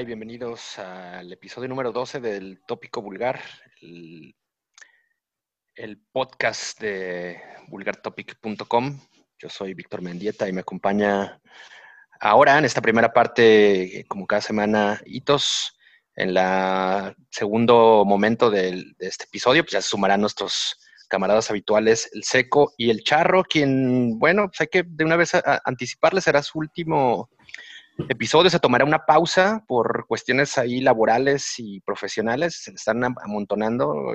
Y bienvenidos al episodio número 12 del Tópico Vulgar, el, podcast de vulgartopic.com. Yo soy Víctor Mendieta y me acompaña ahora en esta primera parte, como cada semana, Hitos. En el segundo momento del- de este episodio, pues ya se sumarán nuestros camaradas habituales, el Seco y el Charro, quien, bueno, pues hay que de una vez anticiparle, será su último episodio, se tomará una pausa por cuestiones ahí laborales y profesionales, se le están am- amontonando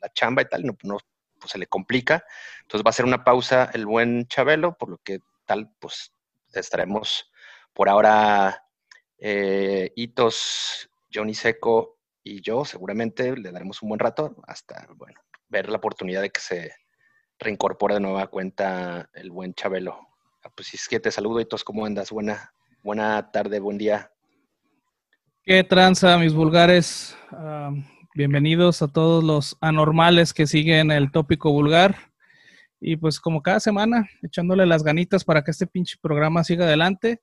la chamba y tal, no, no, pues se le complica, entonces va a ser una pausa el buen Chabelo, por lo que tal, pues estaremos por ahora eh, Hitos, Johnny Seco y yo, seguramente le daremos un buen rato hasta, bueno, ver la oportunidad de que se reincorpore de nueva cuenta el buen Chabelo. Ah, Pues es que te saludo, Hitos, ¿cómo andas? Buena, buena tarde, buen día. ¿Qué tranza, mis vulgares? Ah, bienvenidos a todos los anormales que siguen el tópico vulgar. Y pues como cada semana, echándole las ganitas para que este pinche programa siga adelante.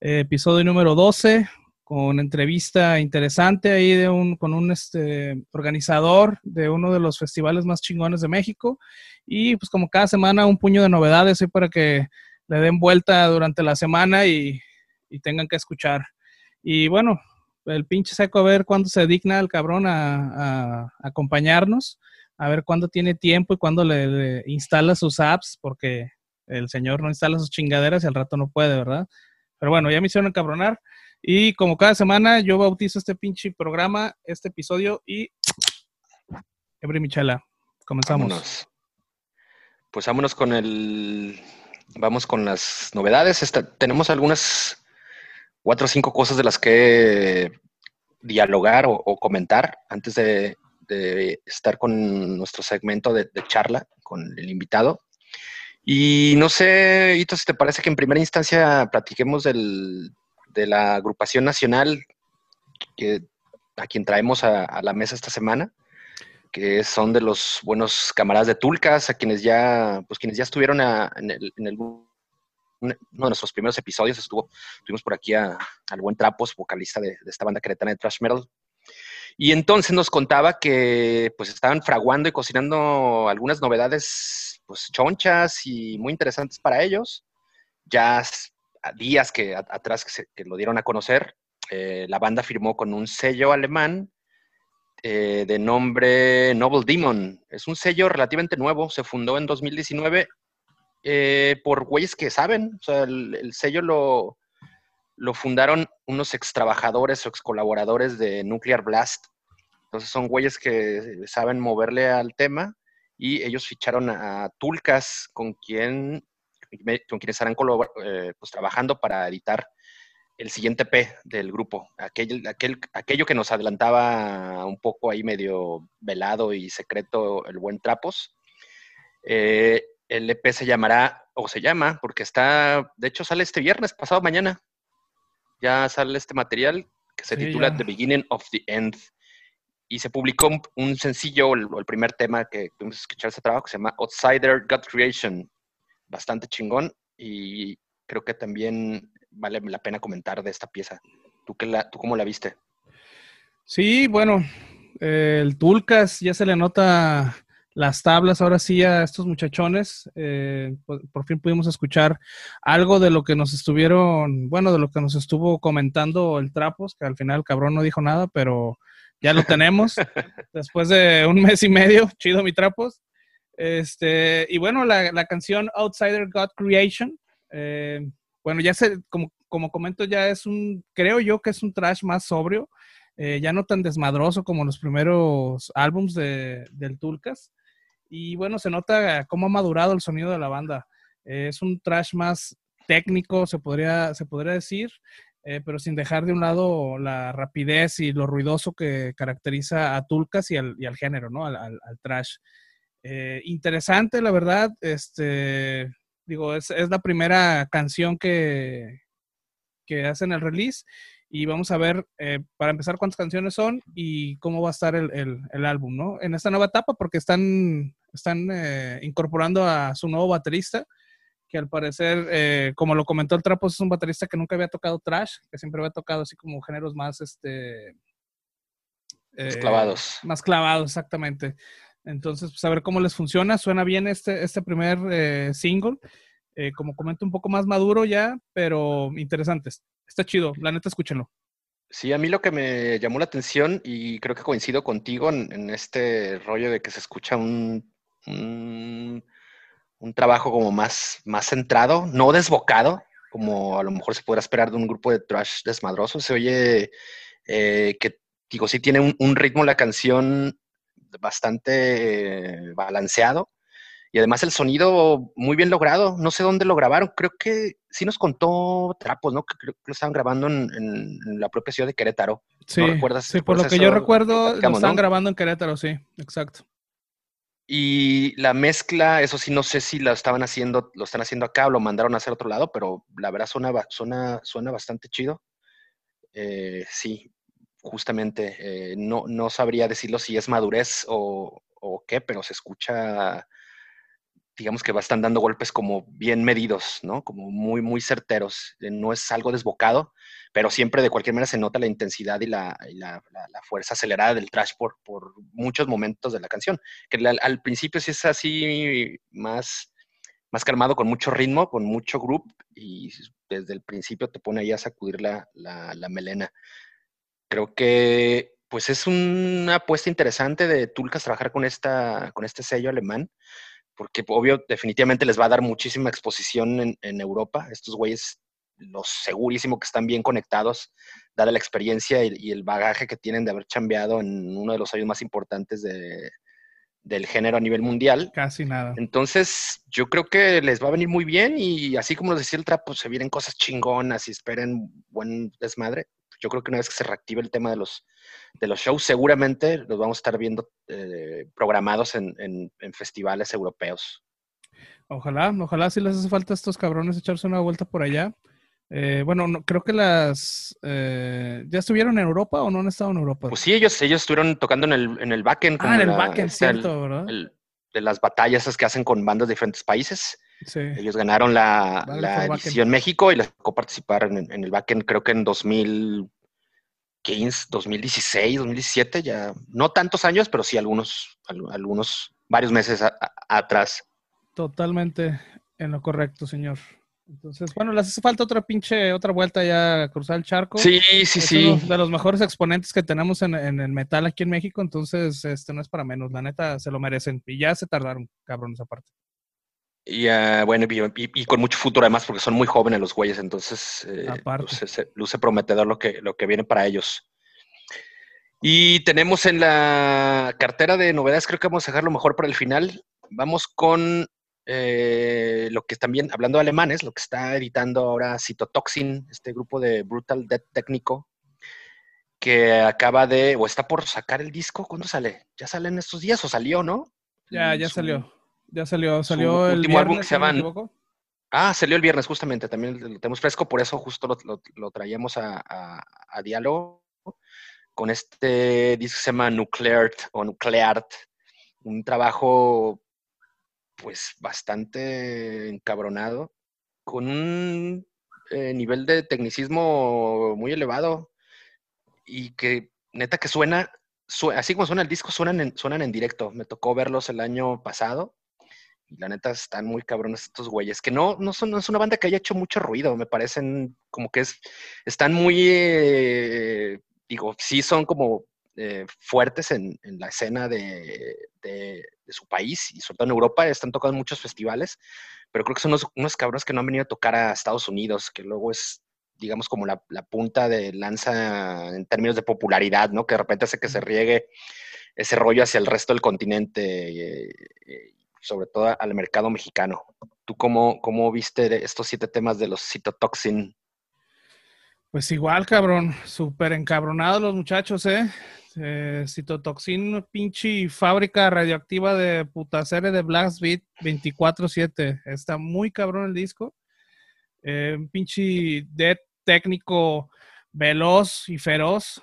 Eh, episodio número 12, con entrevista interesante ahí de un, con un este, organizador de uno de los festivales más chingones de México. Y pues como cada semana, un puño de novedades ahí para que le den vuelta durante la semana y, y tengan que escuchar. Y bueno, el pinche seco a ver cuándo se digna el cabrón a, acompañarnos, a ver cuándo tiene tiempo y cuándo le, instala sus apps, porque el señor no instala sus chingaderas y al rato no puede, ¿verdad? Pero bueno, ya me hicieron encabronar. Y como cada semana, yo bautizo este pinche programa, este episodio y. Ebre Michela, comenzamos. Vámonos. Pues vámonos con el. Vamos con las novedades. Tenemos algunas cuatro o cinco cosas de las que dialogar o, comentar antes de, estar con nuestro segmento de, charla con el invitado. Y no sé, Hito, si te parece que en primera instancia platiquemos del- de la agrupación nacional a quien traemos a- la mesa esta semana que son de los buenos camaradas de Tulcas, a quienes ya, pues quienes ya estuvieron en, el, en el- uno de nuestros primeros episodios, estuvo, tuvimos por aquí al buen Trapos, vocalista de, de esta banda queretana de thrash metal. Y entonces nos contaba que pues estaban fraguando y cocinando algunas novedades pues chonchas y muy interesantes para ellos. Ya días que atrás que lo dieron a conocer, eh, la banda firmó con un sello alemán eh, de nombre Noble Demon. Es un sello relativamente nuevo, se fundó en 2019 eh, por güeyes que saben. O sea, el, el sello lo, lo fundaron unos ex trabajadores o ex colaboradores de Nuclear Blast. Entonces son güeyes que saben moverle al tema y ellos ficharon a Tulcas con quien con quienes estarán eh, pues, trabajando para editar el siguiente P del grupo, aquel, aquel, aquello que nos adelantaba un poco ahí medio velado y secreto el buen Trapos. Eh, el EP se llamará, o se llama, porque está, de hecho sale este viernes, pasado mañana, ya sale este material que se Sí, titula ya. The Beginning of the End. Y se publicó un, un sencillo, el, el primer tema que tuvimos que escuchar ese trabajo, que se llama Outsider God Creation. Bastante chingón y creo que también vale la pena comentar de esta pieza. ¿Tú, qué la, tú cómo la viste? Sí, bueno, el Tulcas ya se le nota las tablas ahora sí a estos muchachones. eh, por, por fin pudimos escuchar algo de lo que nos estuvieron, bueno, de lo que nos estuvo comentando el Trapos, que al final el cabrón no dijo nada, pero ya lo tenemos después de un mes y medio. Chido, mi Trapos. Este, y bueno, la, la canción Outsider God Creation, eh, bueno, ya se, como, como comento, ya es un, creo yo que es un trash más sobrio eh, ya no tan desmadroso como los primeros álbums de, del Tulcas. Y bueno, se nota cómo ha madurado el sonido de la banda. Eh, es un trash más técnico, se podría, se podría decir, eh, pero sin dejar de un lado la rapidez y lo ruidoso que caracteriza a Tulcas y al, género, ¿no? Al trash. Eh, interesante, la verdad. Este, digo, es, es la primera canción que, que hacen el release y vamos a ver, eh, para empezar, cuántas canciones son y cómo va a estar el, el, el álbum, ¿no? En esta nueva etapa, porque están, están eh, incorporando a su nuevo baterista, que al parecer, eh, como lo comentó el Trapos, es un baterista que nunca había tocado trash, que siempre había tocado así como géneros más, este... más clavados. Más clavados, exactamente. Entonces, pues a ver cómo les funciona. Suena bien este, este primer eh, como comento, un poco más maduro ya, pero interesante. Está chido. La neta, escúchenlo. Sí, a mí lo que me llamó la atención, y creo que coincido contigo en, este rollo de que se escucha un, un, trabajo como más, más centrado, no desbocado, como a lo mejor se podrá esperar de un grupo de trash desmadroso. Se oye eh, que, digo, sí tiene un, ritmo la canción bastante balanceado, y además el sonido muy bien logrado. No sé dónde lo grabaron. Creo que sí nos contó Trapos, ¿no? Que creo que lo estaban grabando en, la propia ciudad de Querétaro. Sí, recuerdas, sí por lo que yo recuerdo, lo estaban grabando en Querétaro, sí, exacto. Y la mezcla, eso sí, no sé si lo estaban haciendo, lo están haciendo acá o lo mandaron a hacer otro lado, pero la verdad suena, suena, suena bastante chido. Eh, sí, justamente, eh, no, no sabría decirlo si es madurez o, o qué, pero se escucha digamos que están dando golpes como bien medidos, ¿no? Como muy, muy certeros. Eh, no es algo desbocado, pero siempre de cualquier manera se nota la intensidad y la, fuerza acelerada del trash por, por, muchos momentos de la canción. Que al, principio sí es así más, más calmado, con mucho ritmo, con mucho group, y desde el principio te pone ahí a sacudir la, la melena. Creo que pues es una apuesta interesante de Tulcas trabajar con, esta, con este sello alemán porque obvio, definitivamente les va a dar muchísima exposición en, Europa. Estos güeyes, los segurísimo que están bien conectados, dada la experiencia y, el bagaje que tienen de haber chambeado en uno de los años más importantes del género a nivel mundial. Casi nada. Entonces, yo creo que les va a venir muy bien y así como les decía el trapo, se vienen cosas chingonas y esperen buen desmadre. Yo creo que una vez que se reactive el tema de los de los shows, seguramente los vamos a estar viendo eh, programados en, festivales europeos. Ojalá, ojalá si les hace falta a estos cabrones echarse una vuelta por allá. Eh, bueno, no, creo que las... Eh, ¿Ya estuvieron en Europa o no han estado en Europa? Pues sí, ellos, ellos estuvieron tocando en el, en el backend. Ah, en el backend, cierto, ¿verdad? de las batallas esas que hacen con bandas de diferentes países. Sí. Ellos ganaron la, la edición México y les tocó participar en, en, el backend creo que en 2000, 2016, 2017, ya no tantos años, pero sí algunos, algunos varios meses atrás. Totalmente en lo correcto, señor. Entonces, bueno, les hace falta otra pinche, otra vuelta ya a cruzar el charco. Sí, sí, sí. de los mejores exponentes que tenemos en, el metal aquí en México, entonces, este no es para menos, la neta, se lo merecen. Y ya se tardaron, cabrones, aparte. Y uh, bueno, y, con mucho futuro además, porque son muy jóvenes los güeyes, entonces eh, luce, prometedor lo que, lo que viene para ellos. Y tenemos en la cartera de novedades, creo que vamos a dejarlo mejor para el final. Vamos con eh, lo que también, hablando de alemanes, lo que está editando ahora Citotoxin, este grupo de Brutal Death técnico, que acaba de, o está por sacar el disco. ¿Cuándo sale? ¿Ya sale en estos días o salió, no? Ya, ya salió. Ya salió, salió el último álbum que se llama. ah, salió el viernes, justamente, también lo tenemos fresco, por eso justo lo, traíamos a, a, diálogo con este disco que se llama Nuclear o Nucleart, un trabajo pues bastante encabronado, con un eh, nivel de tecnicismo muy elevado y que neta que suena, así como suena el disco, suenan en, suenan en directo. Me tocó verlos el año pasado y la neta están muy cabrones estos güeyes, que no, no, son, no es una banda que haya hecho mucho ruido, me parecen como que es, están muy, eh, digo, sí son como eh, fuertes en, la escena de, su país y sobre todo en Europa, están tocando muchos festivales, pero creo que son unos, unos cabrones que no han venido a tocar a Estados Unidos, que luego es, digamos, como la, punta de lanza en términos de popularidad, ¿no? Que de repente hace que se riegue ese rollo hacia el resto del continente. Eh, sobre todo al mercado mexicano. ¿Tú cómo, cómo viste estos siete temas de los citotoxin? Pues igual, cabrón, súper encabronados los muchachos, ¿eh? eh citotoxin, pinche fábrica radioactiva de puta serie de Blast Beat 24-7. Está muy cabrón el disco. Eh, pinche dead técnico veloz y feroz.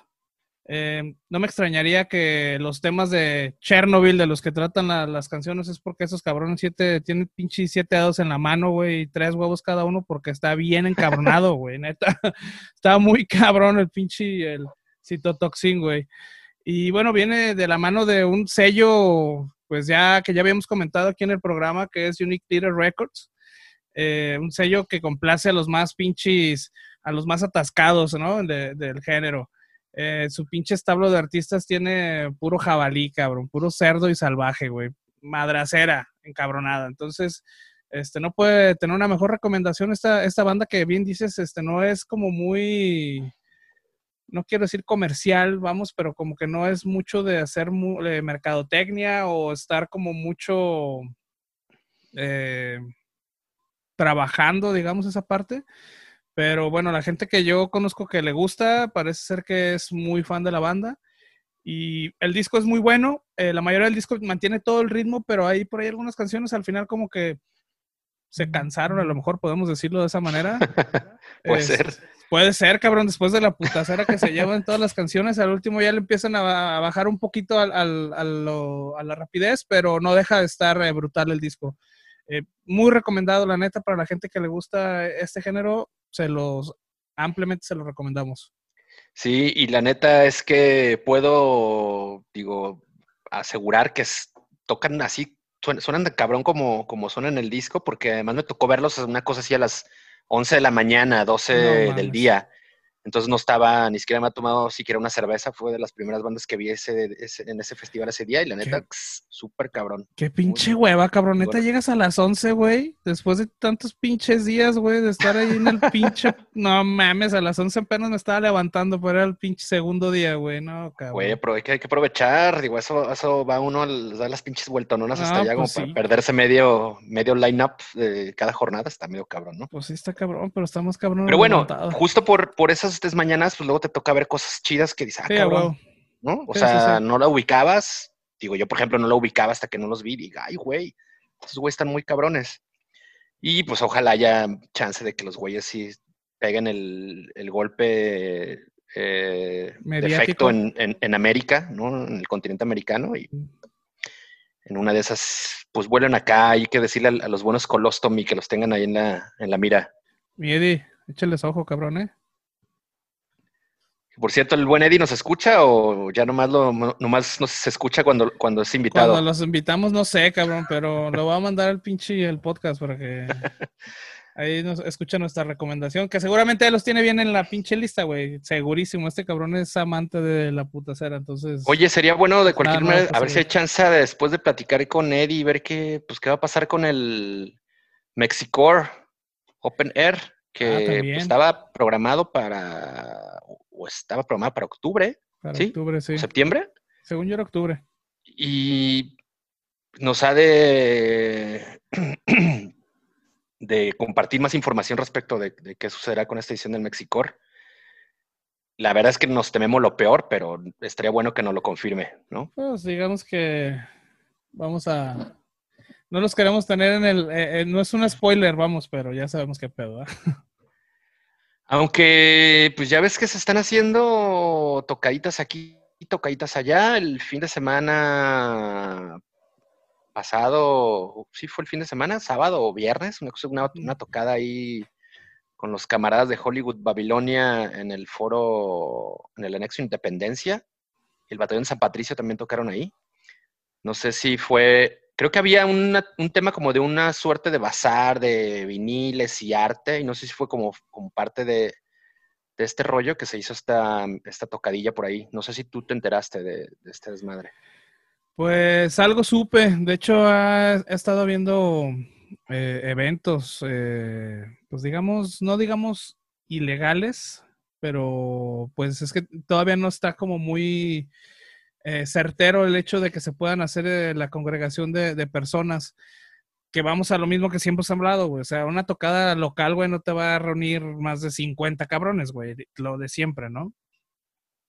Eh, no me extrañaría que los temas de Chernobyl, de los que tratan las canciones, es porque esos cabrones siete, tienen pinche siete dedos en la mano, güey, y tres huevos cada uno porque está bien encabronado, güey, neta. está muy cabrón el pinche, el citotoxin, güey. Y bueno, viene de la mano de un sello, pues ya que ya habíamos comentado aquí en el programa, que es Unique Theater Records. Eh, un sello que complace a los más pinches, a los más atascados, ¿no? del género. Eh, su pinche establo de artistas tiene puro jabalí, cabrón, puro cerdo y salvaje, güey. Madracera, encabronada. Entonces, este, no puede tener una mejor recomendación esta, esta banda que bien dices, este, no es como muy, no quiero decir comercial, vamos, pero como que no es mucho de hacer mercadotecnia o estar como mucho eh, trabajando, digamos, esa parte. Pero bueno, la gente que yo conozco que le gusta, parece ser que es muy fan de la banda. Y el disco es muy bueno. Eh, la mayoría del disco mantiene todo el ritmo, pero hay por ahí algunas canciones al final como que se cansaron, a lo mejor podemos decirlo de esa manera. puede ser. Puede ser, cabrón, después de la putacera que se llevan todas las canciones, al último ya le empiezan a, bajar un poquito a la rapidez, pero no deja de estar eh, brutal el disco. Eh, muy recomendado, la neta, para la gente que le gusta este género se los ampliamente se los recomendamos. Sí, y la neta es que puedo, digo, asegurar que tocan así, suenan de cabrón como, como suenan en el disco, porque además me tocó verlos una cosa así a las 11 de la mañana, 12 del día. Entonces no estaba, ni siquiera me ha tomado siquiera una cerveza. Fue de las primeras bandas que vi ese, en ese festival ese día y la neta, súper cabrón. Qué pinche hueva, cabrón. Neta, llegas a las 11, güey, después de tantos pinches días, güey, de estar ahí en el pinche... no mames, a las 11 apenas me estaba levantando, pero era el pinche segundo día, güey, no, cabrón. Güey, pero hay que, hay que aprovechar, digo, eso, eso va uno a dar las pinches vueltononas hasta allá pues como para perderse medio, medio line-up de cada jornada. Está medio cabrón, ¿no? Pues sí está cabrón, pero estamos cabrón. Pero bueno, justo por, por esas estas mañanas, pues luego te toca ver cosas chidas que dices, ah, cabrón, ¿no? O sea, no la ubicabas. Digo, yo, por ejemplo, no la ubicaba hasta que no los vi. Diga, ay, güey, estos güeyes están muy cabrones. Y pues ojalá haya chance de que los güeyes sí peguen el, golpe eh, de efecto en, América, ¿no? En el continente americano. Y en una de esas, pues vuelven acá. Hay que decirle a, los buenos Colostomy que los tengan ahí en la, en la mira. Mi Eddie, échales ojo, cabrón, ¿eh? Por cierto, ¿el buen Eddie nos escucha o ya nomás, lo, nomás nos escucha cuando, cuando es invitado? Cuando los invitamos, no sé, cabrón, pero lo voy a mandar al pinche el podcast para que ahí nos escucha nuestra recomendación, que seguramente los tiene bien en la pinche lista, güey. Segurísimo, este cabrón es amante de la puta cera, entonces... Oye, sería bueno de cualquier manera, a ver si hay chance después de platicar con Eddie y ver qué, pues, qué va a pasar con el Mexicor Open Air, que ah, pues, estaba programado para o estaba programada para octubre. Para octubre, sí. ¿Septiembre? Según yo era octubre. Y nos ha de, de compartir más información respecto de, qué sucederá con esta edición del Mexicor. La verdad es que nos tememos lo peor, pero estaría bueno que nos lo confirme, ¿no? Pues digamos que vamos a... No los queremos tener en el... Eh, eh, no es un spoiler, vamos, pero ya sabemos qué pedo. ¿eh? Aunque, pues ya ves que se están haciendo tocaditas aquí y tocaditas allá. El fin de semana pasado, sí fue el fin de semana, sábado o viernes, una, una tocada ahí con los camaradas de Hollywood Babilonia en el foro, en el anexo Independencia. El batallón San Patricio también tocaron ahí. No sé si fue creo que había un tema como de una suerte de bazar de viniles y arte, y no sé si fue como, como parte de, este rollo que se hizo esta, esta tocadilla por ahí. No sé si tú te enteraste de, este desmadre. Pues algo supe. De hecho, he, estado viendo eh, eventos, eh, pues digamos, no digamos ilegales, pero pues es que todavía no está como muy eh, certero el hecho de que se puedan hacer eh, la congregación de, personas que vamos a lo mismo que siempre hemos hablado, güey. O sea, una tocada local, güey, no te va a reunir más de 50 cabrones, güey. Lo de siempre, ¿no?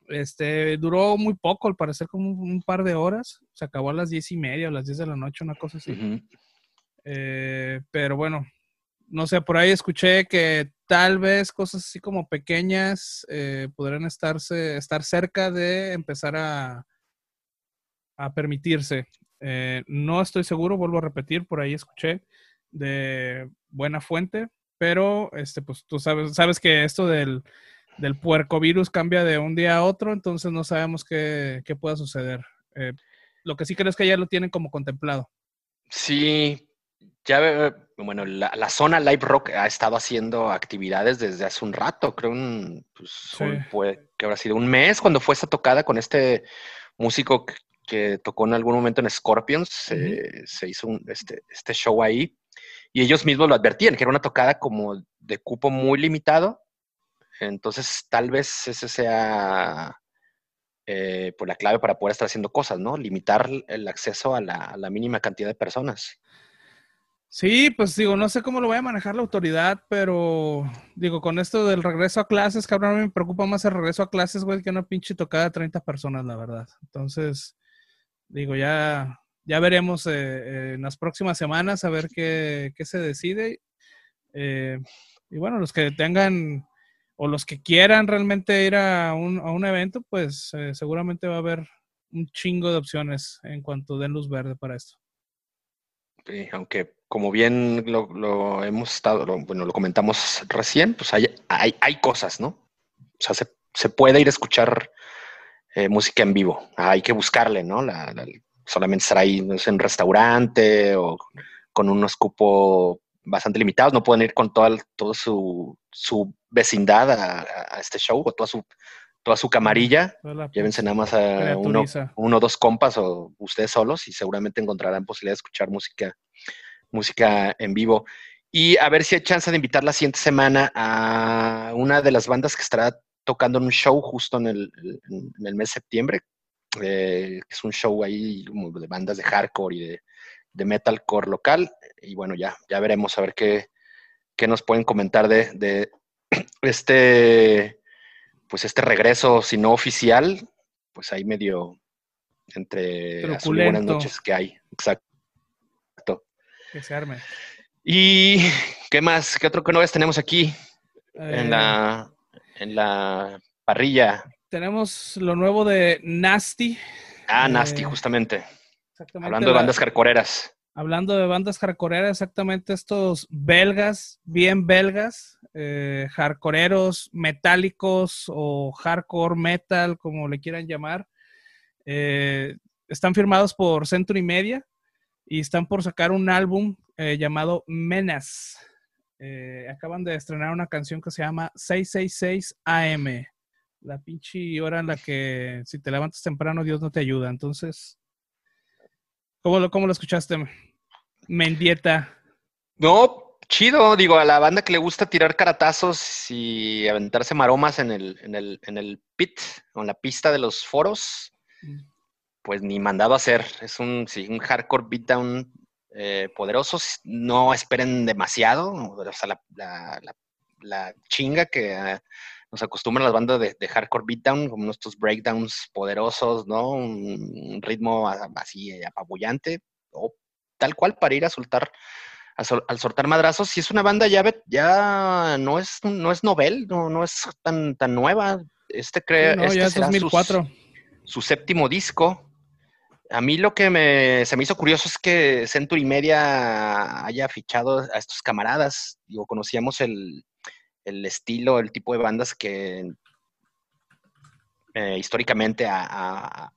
Este, duró muy poco, al parecer como un, par de horas. Se acabó a las diez y media, a las 10 de la noche, una cosa así. Eh, pero bueno, no sé, por ahí escuché que tal vez cosas así como pequeñas eh, podrían estarse, estar cerca de empezar a, a permitirse. Eh, no estoy seguro, vuelvo a repetir, por ahí escuché de buena fuente, pero este, pues tú sabes, sabes que esto del, del puercovirus cambia de un día a otro, entonces no sabemos qué, qué pueda suceder. Eh, lo que sí creo es que ya lo tienen como contemplado. Sí, ya, bueno, la, la, zona Live Rock ha estado haciendo actividades desde hace un rato, creo un, pues, fue, que habrá sido un mes cuando fue esa tocada con este músico que, tocó en algún momento en Scorpions, se hizo un, este, este show ahí y ellos mismos lo advertían, que era una tocada como de cupo muy limitado, entonces tal vez ese sea eh, pues la clave para poder estar haciendo cosas, ¿no? Limitar el acceso a la, a la mínima cantidad de personas. Sí, pues digo, no sé cómo lo voy a manejar la autoridad, pero digo, con esto del regreso a clases, cabrón, me preocupa más el regreso a clases, güey, que una pinche tocada de 30 personas, la verdad. Entonces, digo, ya, ya veremos eh, en las próximas semanas a ver qué, qué se decide. Eh, y bueno, los que tengan o los que quieran realmente ir a un, a un evento, pues eh, seguramente va a haber un chingo de opciones en cuanto den luz verde para esto. Sí, aunque como bien lo, hemos estado, bueno, lo comentamos recién, pues hay, hay, hay cosas, ¿no? O sea, se, se puede ir a escuchar eh, música en vivo. Hay que buscarle, ¿no? La, solamente estar ahí no sé, en un restaurante o con unos cupos bastante limitados. No pueden ir con toda, toda su, su vecindad a, este show o toda su, toda su camarilla. Llévense nada más a uno, uno o dos compas o ustedes solos y seguramente encontrarán posibilidad de escuchar música, música en vivo. Y a ver si hay chance de invitar la siguiente semana a una de las bandas que estará tocando en un show justo en el, en el mes de septiembre. Eh, es un show ahí de bandas de hardcore y de, de, metalcore local. Y bueno, ya, ya veremos a ver qué, qué nos pueden comentar de, de este, pues este regreso, si no oficial, pues ahí medio entre las buenas noches que hay. Exacto. Que se arme. ¿Y qué más? ¿Qué otro que no tenemos aquí? En la eh, en la parrilla. Tenemos lo nuevo de Nasty. Ah, Nasty, eh, justamente. Hablando de bandas carcoreras. Hablando de bandas hardcoreeras, exactamente estos belgas, bien belgas, eh, hardcoreeros, metálicos o hardcore metal, como le quieran llamar. Eh, están firmados por Century Media y están por sacar un álbum eh, llamado Menas. Eh, acaban de estrenar una canción que se llama 666 AM. La pinche hora en la que si te levantas temprano Dios no te ayuda. Entonces, ¿cómo lo, cómo lo escuchaste, Mendieta? No, chido. Digo, a la banda que le gusta tirar caratazos y aventarse maromas en el, en el, en el pit, o en la pista de los foros, mm. pues ni mandado a hacer. Es un, sí, un hardcore beatdown eh, poderosos, no esperen demasiado, o sea, la, chinga que ah, nos acostumbran las bandas de, hardcore beatdown, como nuestros breakdowns poderosos, ¿no? Un, ritmo así apabullante, o tal cual para ir a soltar, al soltar madrazos. Si es una banda ya, ya no es, no es novel, no, no es tan, tan nueva. Este creo, este ya es 2004. su séptimo disco. A mí lo que me, se me hizo curioso es que Century Media haya fichado a estos camaradas. Digo, conocíamos el, estilo, el tipo de bandas que eh, históricamente ha,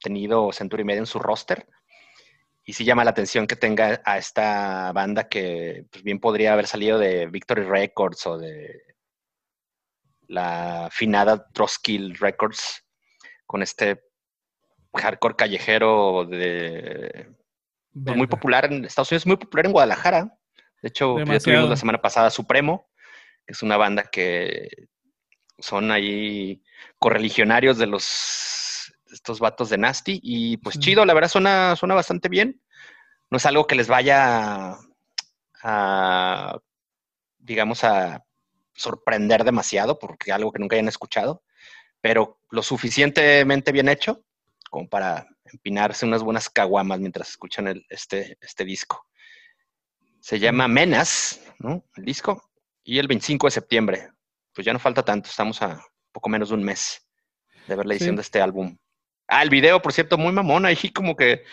tenido Century Media en su roster. Y sí llama la atención que tenga a esta banda que pues, bien podría haber salido de Victory Records o de la finada Troskill Records con este hardcore callejero de pues, muy popular en Estados Unidos, muy popular en Guadalajara. De hecho, ya tuvimos la semana pasada Supremo, que es una banda que son ahí correligionarios de los estos vatos de Nasty. Y pues chido, la verdad suena, suena bastante bien. No es algo que les vaya a, digamos, a sorprender demasiado, porque algo que nunca hayan escuchado, pero lo suficientemente bien hecho como para empinarse unas buenas caguamas mientras escuchan este, este disco. Se llama Menas, ¿no? El disco. Y el 25 de septiembre, pues ya no falta tanto, estamos a poco menos de un mes de ver la edición de este álbum. Ah, el video, por cierto, muy mamón, ahí como que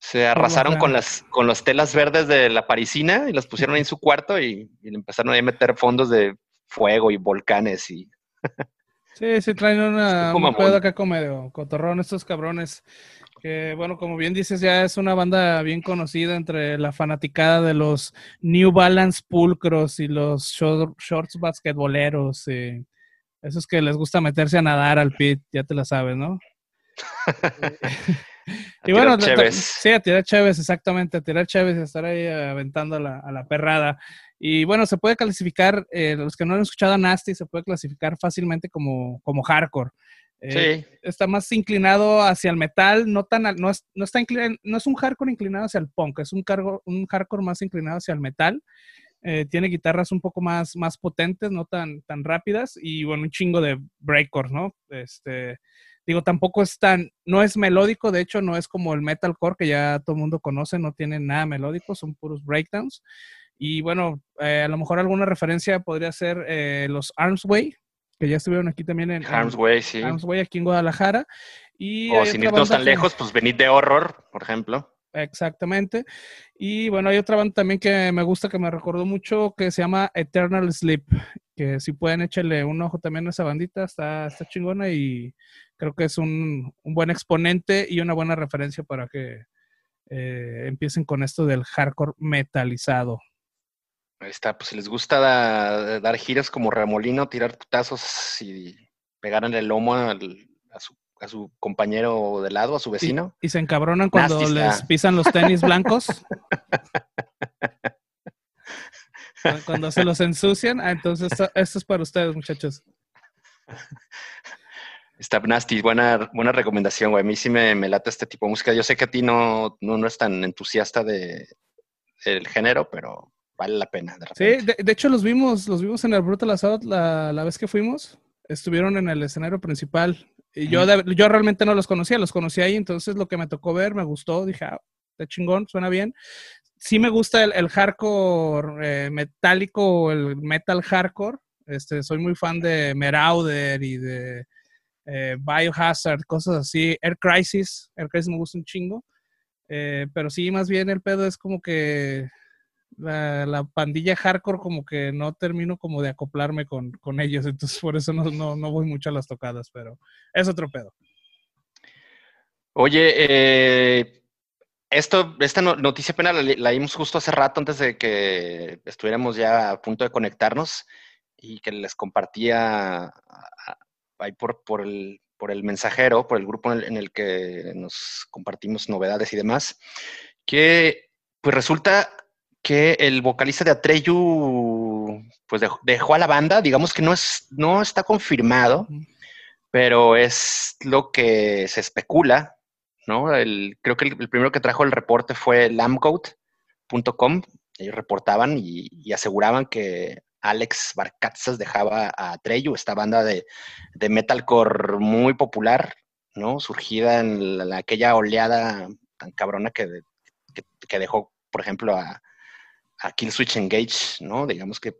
se arrasaron con las, con las telas verdes de la parisina y las pusieron ahí en su cuarto y, y empezaron a meter fondos de fuego y volcanes y... sí, sí, traen una, un pedo acá como cotorrón estos cabrones. Que bueno, como bien dices, ya es una banda bien conocida entre la fanaticada de los New Balance pulcros y los shorts basquetboleros. Y esos que les gusta meterse a nadar al pit, ya te la sabes, ¿no? y bueno, sí, a tirar Chévez, exactamente, a tirar Chévez y estar ahí aventando a la, a la perrada. Y bueno, se puede clasificar, eh, los que no han escuchado a Nasty, se puede clasificar fácilmente como, como hardcore. Eh, sí. Está más inclinado hacia el metal, no tan, no es, no está no es un hardcore inclinado hacia el punk, es un, cargo, un hardcore más inclinado hacia el metal. Eh, tiene guitarras un poco más, más potentes, no tan, tan rápidas, y bueno, un chingo de breakers, ¿no? Este, digo, tampoco es tan, no es melódico, de hecho, no es como el metalcore que ya todo el mundo conoce, no tiene nada melódico, son puros breakdowns. Y bueno, eh, a lo mejor alguna referencia podría ser eh, los Armsway, que ya estuvieron aquí también en Armsway, sí. Armsway aquí en Guadalajara. Y o sin irnos tan lejos, pues venid de Horror, por ejemplo. Exactamente. Y bueno, hay otra banda también que me gusta, que me recordó mucho, que se llama Eternal Sleep. Que si pueden echarle un ojo también a esa bandita, está, está chingona y creo que es un, buen exponente y una buena referencia para que eh, empiecen con esto del hardcore metalizado. Ahí está, pues si les gusta dar giros como remolino, tirar putazos y pegar en el lomo a su a su compañero de lado, a su vecino. ¿Y, se encabronan cuando les pisan los tenis blancos? cuando se los ensucian. Ah, entonces, esto es para ustedes, muchachos. Está nasty, buena, buena recomendación, güey. A mí sí me, me lata este tipo de música. Yo sé que a ti no, no, no es tan entusiasta de, del género, pero vale la pena. sí, de, hecho los vimos, los vimos en el Brutal Assault la, la vez que fuimos. Estuvieron en el escenario principal y yo, yo realmente no los conocía, los conocí ahí, entonces lo que me tocó ver me gustó, dije, ah, está chingón, suena bien. Sí me gusta el, hardcore eh, metálico, el metal hardcore. Este, soy muy fan de Merauder y de eh, Biohazard, cosas así. Air Crisis, Air Crisis me gusta un chingo. Eh, pero sí, más bien el pedo es como que la, pandilla hardcore como que no termino como de acoplarme con, ellos, entonces por eso no, no, voy mucho a las tocadas, pero es otro pedo. Oye, eh, esto, esta noticia pena la, vimos justo hace rato antes de que estuviéramos ya a punto de conectarnos y que les compartía ahí por, por, el, por el mensajero, por el grupo en el que nos compartimos novedades y demás, que pues resulta que el vocalista de Atreyu pues dejó, a la banda, digamos que no, es, no está confirmado, pero es lo que se especula, creo que el, primero que trajo el reporte fue lambcoat.com, ellos reportaban y, aseguraban que Alex Barcatzas dejaba a Atreyu, esta banda de, metalcore muy popular, ¿no? Surgida en aquella oleada tan cabrona que, que dejó, por ejemplo, a, a Kill Switch Engage, ¿no? Digamos que,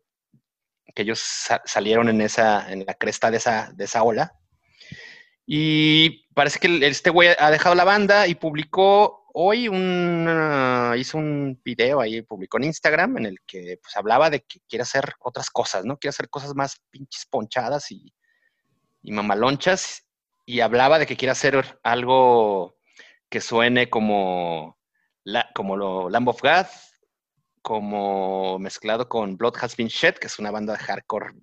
ellos salieron en esa, en la cresta de esa, de esa ola. Y parece que este güey ha dejado la banda y publicó hoy un, hizo un video ahí, publicó en Instagram en el que pues hablaba de que quiere hacer otras cosas, ¿no? Quiere hacer cosas más pinches ponchadas y, y mamalonchas. Y hablaba de que quiere hacer algo que suene como, la, como lo Lamb of God, como mezclado con Blood Has Been Shed, que es una banda de hardcore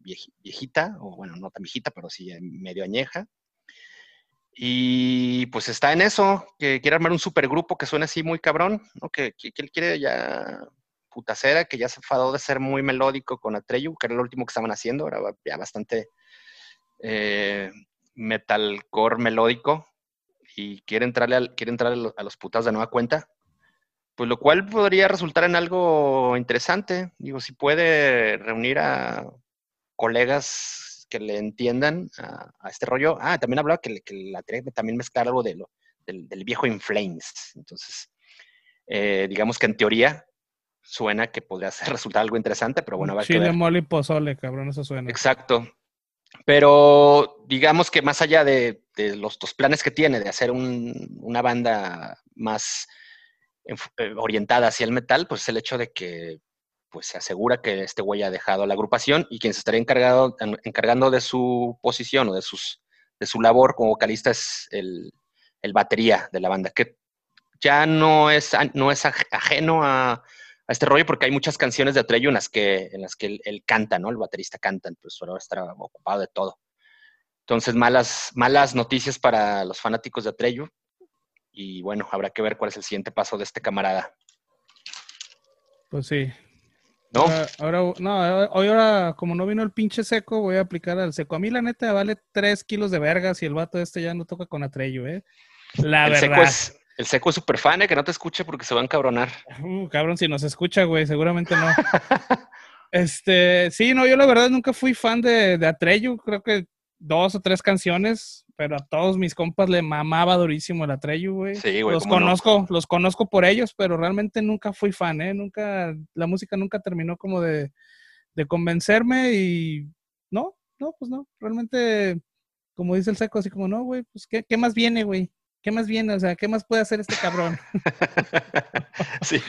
viejita, o bueno, no tan viejita, pero sí medio añeja. Y pues está en eso, que quiere armar un supergrupo que suene así muy cabrón, ¿no? Que, él quiere ya putacera, que ya se enfadó de ser muy melódico con Atreyu, que era lo último que estaban haciendo, era ya bastante eh, metalcore melódico, y quiere entrarle, quiere entrarle a los putados de nueva cuenta pues lo cual podría resultar en algo interesante. Digo, si puede reunir a colegas que le entiendan a, este rollo. Ah, también hablaba que, que la también mezclar algo de lo, del, viejo In Flames. Entonces, eh, digamos que en teoría suena que podría ser, resultar algo interesante, pero bueno, va a Chile, mole y pozole, cabrón, eso suena. Exacto. Pero digamos que más allá de, los dos planes que tiene de hacer una banda más eh, orientada hacia el metal, pues el hecho de que pues se asegura que este güey ha dejado la agrupación y quien se estaría encargado, encargando de su posición o de, sus, de su labor como vocalista es el, el batería de la banda, que ya no es, no es ajeno a, este rollo porque hay muchas canciones de Atreyu en las que, en las que él, canta, ¿no? El baterista canta, pues suele estar ocupado de todo. Entonces, malas, malas noticias para los fanáticos de Atreyu. Y bueno, habrá que ver cuál es el siguiente paso de este camarada. Pues sí. ¿No? Ahora, no, hoy ahora, como no vino el pinche seco, voy a aplicar al seco. A mí, la neta, vale 3 kilos de vergas y el vato este ya no toca con Atreyu, ¿eh? La el verdad. Seco es, el seco es súper fan, ¿eh? que no te escuche porque se va a encabronar. Uh, cabrón, si nos escucha, güey, seguramente no. este, sí, no, yo la verdad nunca fui fan de, de Atreyu, creo que dos o tres canciones, pero a todos mis compas le mamaba durísimo el Atreyu, güey. Sí, güey. Los conozco, los conozco por ellos, pero realmente nunca fui fan, ¿eh? Nunca, la música nunca terminó como de, de convencerme y no, no, pues no, realmente, como dice el seco, así como, no, güey, pues ¿qué, qué más viene, güey? ¿Qué más viene? O sea, ¿qué más puede hacer este cabrón? sí,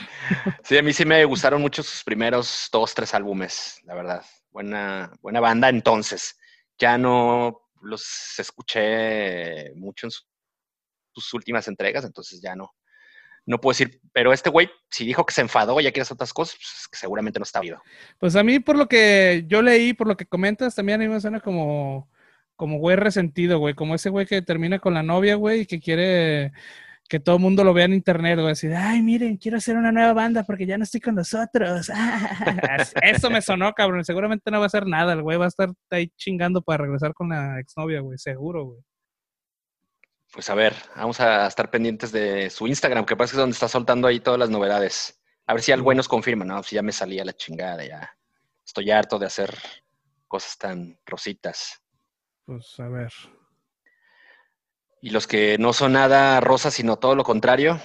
sí, a mí sí me gustaron mucho sus primeros dos, tres álbumes, la verdad. Buena, buena banda entonces ya no los escuché mucho en sus últimas entregas, entonces ya no, no puedo decir, pero este güey, si dijo que se enfadó y ya quiere hacer otras cosas, pues seguramente no está vivo. Pues a mí, por lo que yo leí, por lo que comentas, también a mí me suena como, como güey resentido, güey, como ese güey que termina con la novia, güey, y que quiere que todo el mundo lo vea en internet, güey, decir, ay, miren, quiero hacer una nueva banda porque ya no estoy con nosotros. Eso me sonó, cabrón. Seguramente no va a hacer nada. El güey va a estar ahí chingando para regresar con la exnovia, güey. Seguro, güey. Pues a ver, vamos a estar pendientes de su Instagram, que pasa que es donde está soltando ahí todas las novedades. A ver si algo nos confirma, ¿no? Si ya me salía la chingada, ya. Estoy harto de hacer cosas tan rositas. Pues a ver. Y los que no son nada rosas, sino todo lo contrario,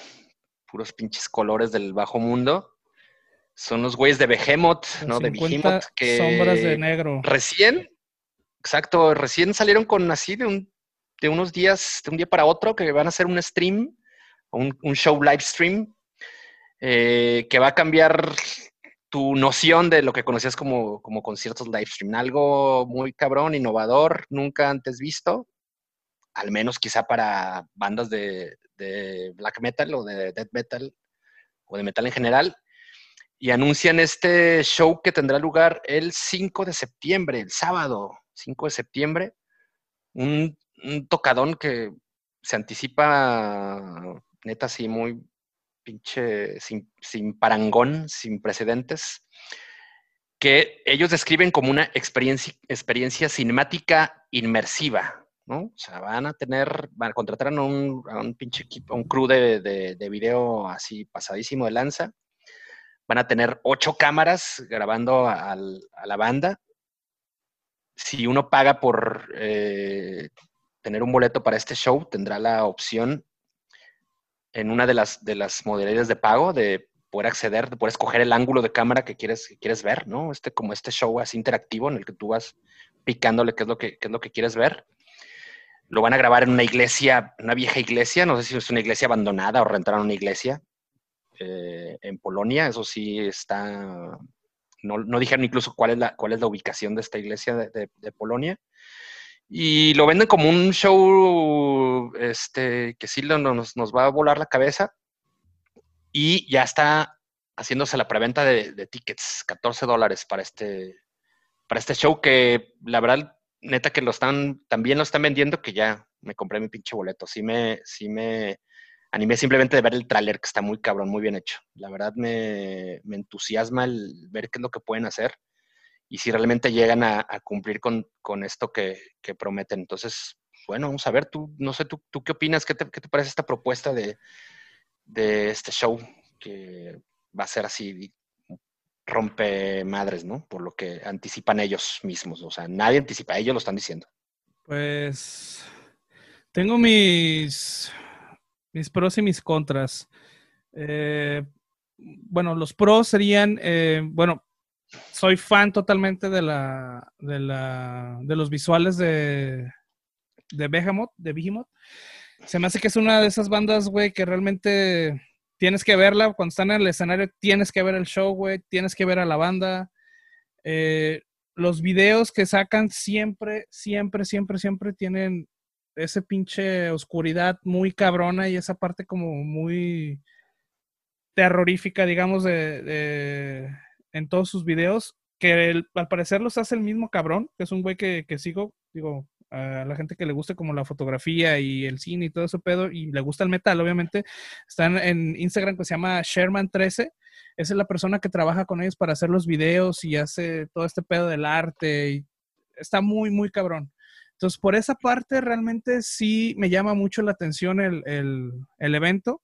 puros pinches colores del bajo mundo, son los güeyes de Behemoth, ¿no? De Behemoth, que sombras de negro. Recién, exacto, recién salieron con así de, un, de unos días, de un día para otro, que van a hacer un stream, un, un show live stream, eh, que va a cambiar tu noción de lo que conocías como, como conciertos live stream. Algo muy cabrón, innovador, nunca antes visto al menos quizá para bandas de, black metal o de death metal o de metal en general. Y anuncian este show que tendrá lugar el 5 de septiembre, el sábado 5 de septiembre. Un, tocadón que se anticipa, neta, así muy pinche, sin, parangón, sin precedentes que ellos describen como una experiencia cinemática inmersiva. ¿No? O sea, van a tener, van a contratar a un, a un pinche equipo, un crew de, de, video así pasadísimo de lanza. Van a tener ocho cámaras grabando a, la banda. Si uno paga por eh, tener un boleto para este show, tendrá la opción en una de las, de las modalidades de pago de poder acceder, de poder escoger el ángulo de cámara que quieres, que quieres ver, ¿no? Este, como este show así interactivo en el que tú vas picándole qué es lo que, qué es lo que quieres ver lo van a grabar en una iglesia, una vieja iglesia, no sé si es una iglesia abandonada o rentaron una iglesia eh, en Polonia, eso sí está, no, dijeron incluso cuál es, la, cuál es la ubicación de esta iglesia de, Polonia. Y lo venden como un show este, que sí nos, nos, va a volar la cabeza. Y ya está haciéndose la preventa de, de tickets, 14 dólares para este, para este show que la verdad neta que lo están, también lo están vendiendo que ya me compré mi pinche boleto. Sí me, sí me animé simplemente de ver el tráiler que está muy cabrón, muy bien hecho. La verdad me, entusiasma el ver qué es lo que pueden hacer y si realmente llegan a, cumplir con, esto que, prometen. Entonces, bueno, vamos a ver, tú, no sé, tú, tú qué opinas, ¿Qué te, qué te parece esta propuesta de, de este show que va a ser así rompe madres, ¿no? Por lo que anticipan ellos mismos. O sea, nadie anticipa, ellos lo están diciendo. Pues tengo mis, mis pros y mis contras. Eh, bueno, los pros serían, eh, bueno, soy fan totalmente de la, de la, de los visuales de, de Behemoth, de Behemoth. Se me hace que es una de esas bandas, güey, que realmente tienes que verla. Cuando están en el escenario, tienes que ver el show, güey. Tienes que ver a la banda. Eh, los videos que sacan siempre, siempre, siempre, siempre tienen ese pinche oscuridad muy cabrona y esa parte como muy terrorífica, digamos, de, en todos sus videos, que al parecer los hace el mismo cabrón, que es un güey que, que sigo, digo, a la gente que le guste como la fotografía y el cine y todo ese pedo y le gusta el metal, obviamente, están en Instagram que se llama Sherman13. Esa es la persona que trabaja con ellos para hacer los videos y hace todo este pedo del arte. Y está muy, muy cabrón. Entonces, por esa parte, realmente sí me llama mucho la atención el, el, evento.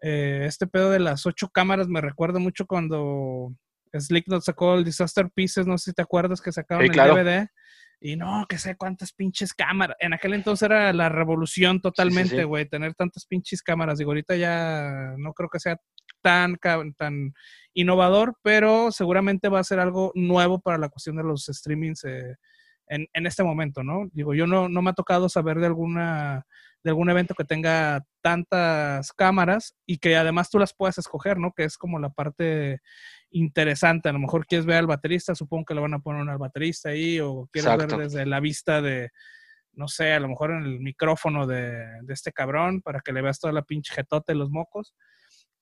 Eh, este pedo de las ocho cámaras me recuerda mucho cuando Slicknot sacó el Disaster Pieces, no sé si te acuerdas que sacaron el DVD. Y no, que sé cuántas pinches cámaras. En aquel entonces era la revolución totalmente, güey, tener tantas pinches cámaras. Digo, ahorita ya no creo que sea tan, tan innovador, pero seguramente va a ser algo nuevo para la cuestión de los streamings eh, en, en, este momento, ¿no? Digo, yo no, no me ha tocado saber de alguna de algún evento que tenga tantas cámaras y que además tú las puedas escoger, ¿no? Que es como la parte interesante. A lo mejor quieres ver al baterista, supongo que le van a poner al baterista ahí, o quieres ver desde la vista de, no sé, a lo mejor en el micrófono de, este cabrón para que le veas toda la pinche jetote, los mocos.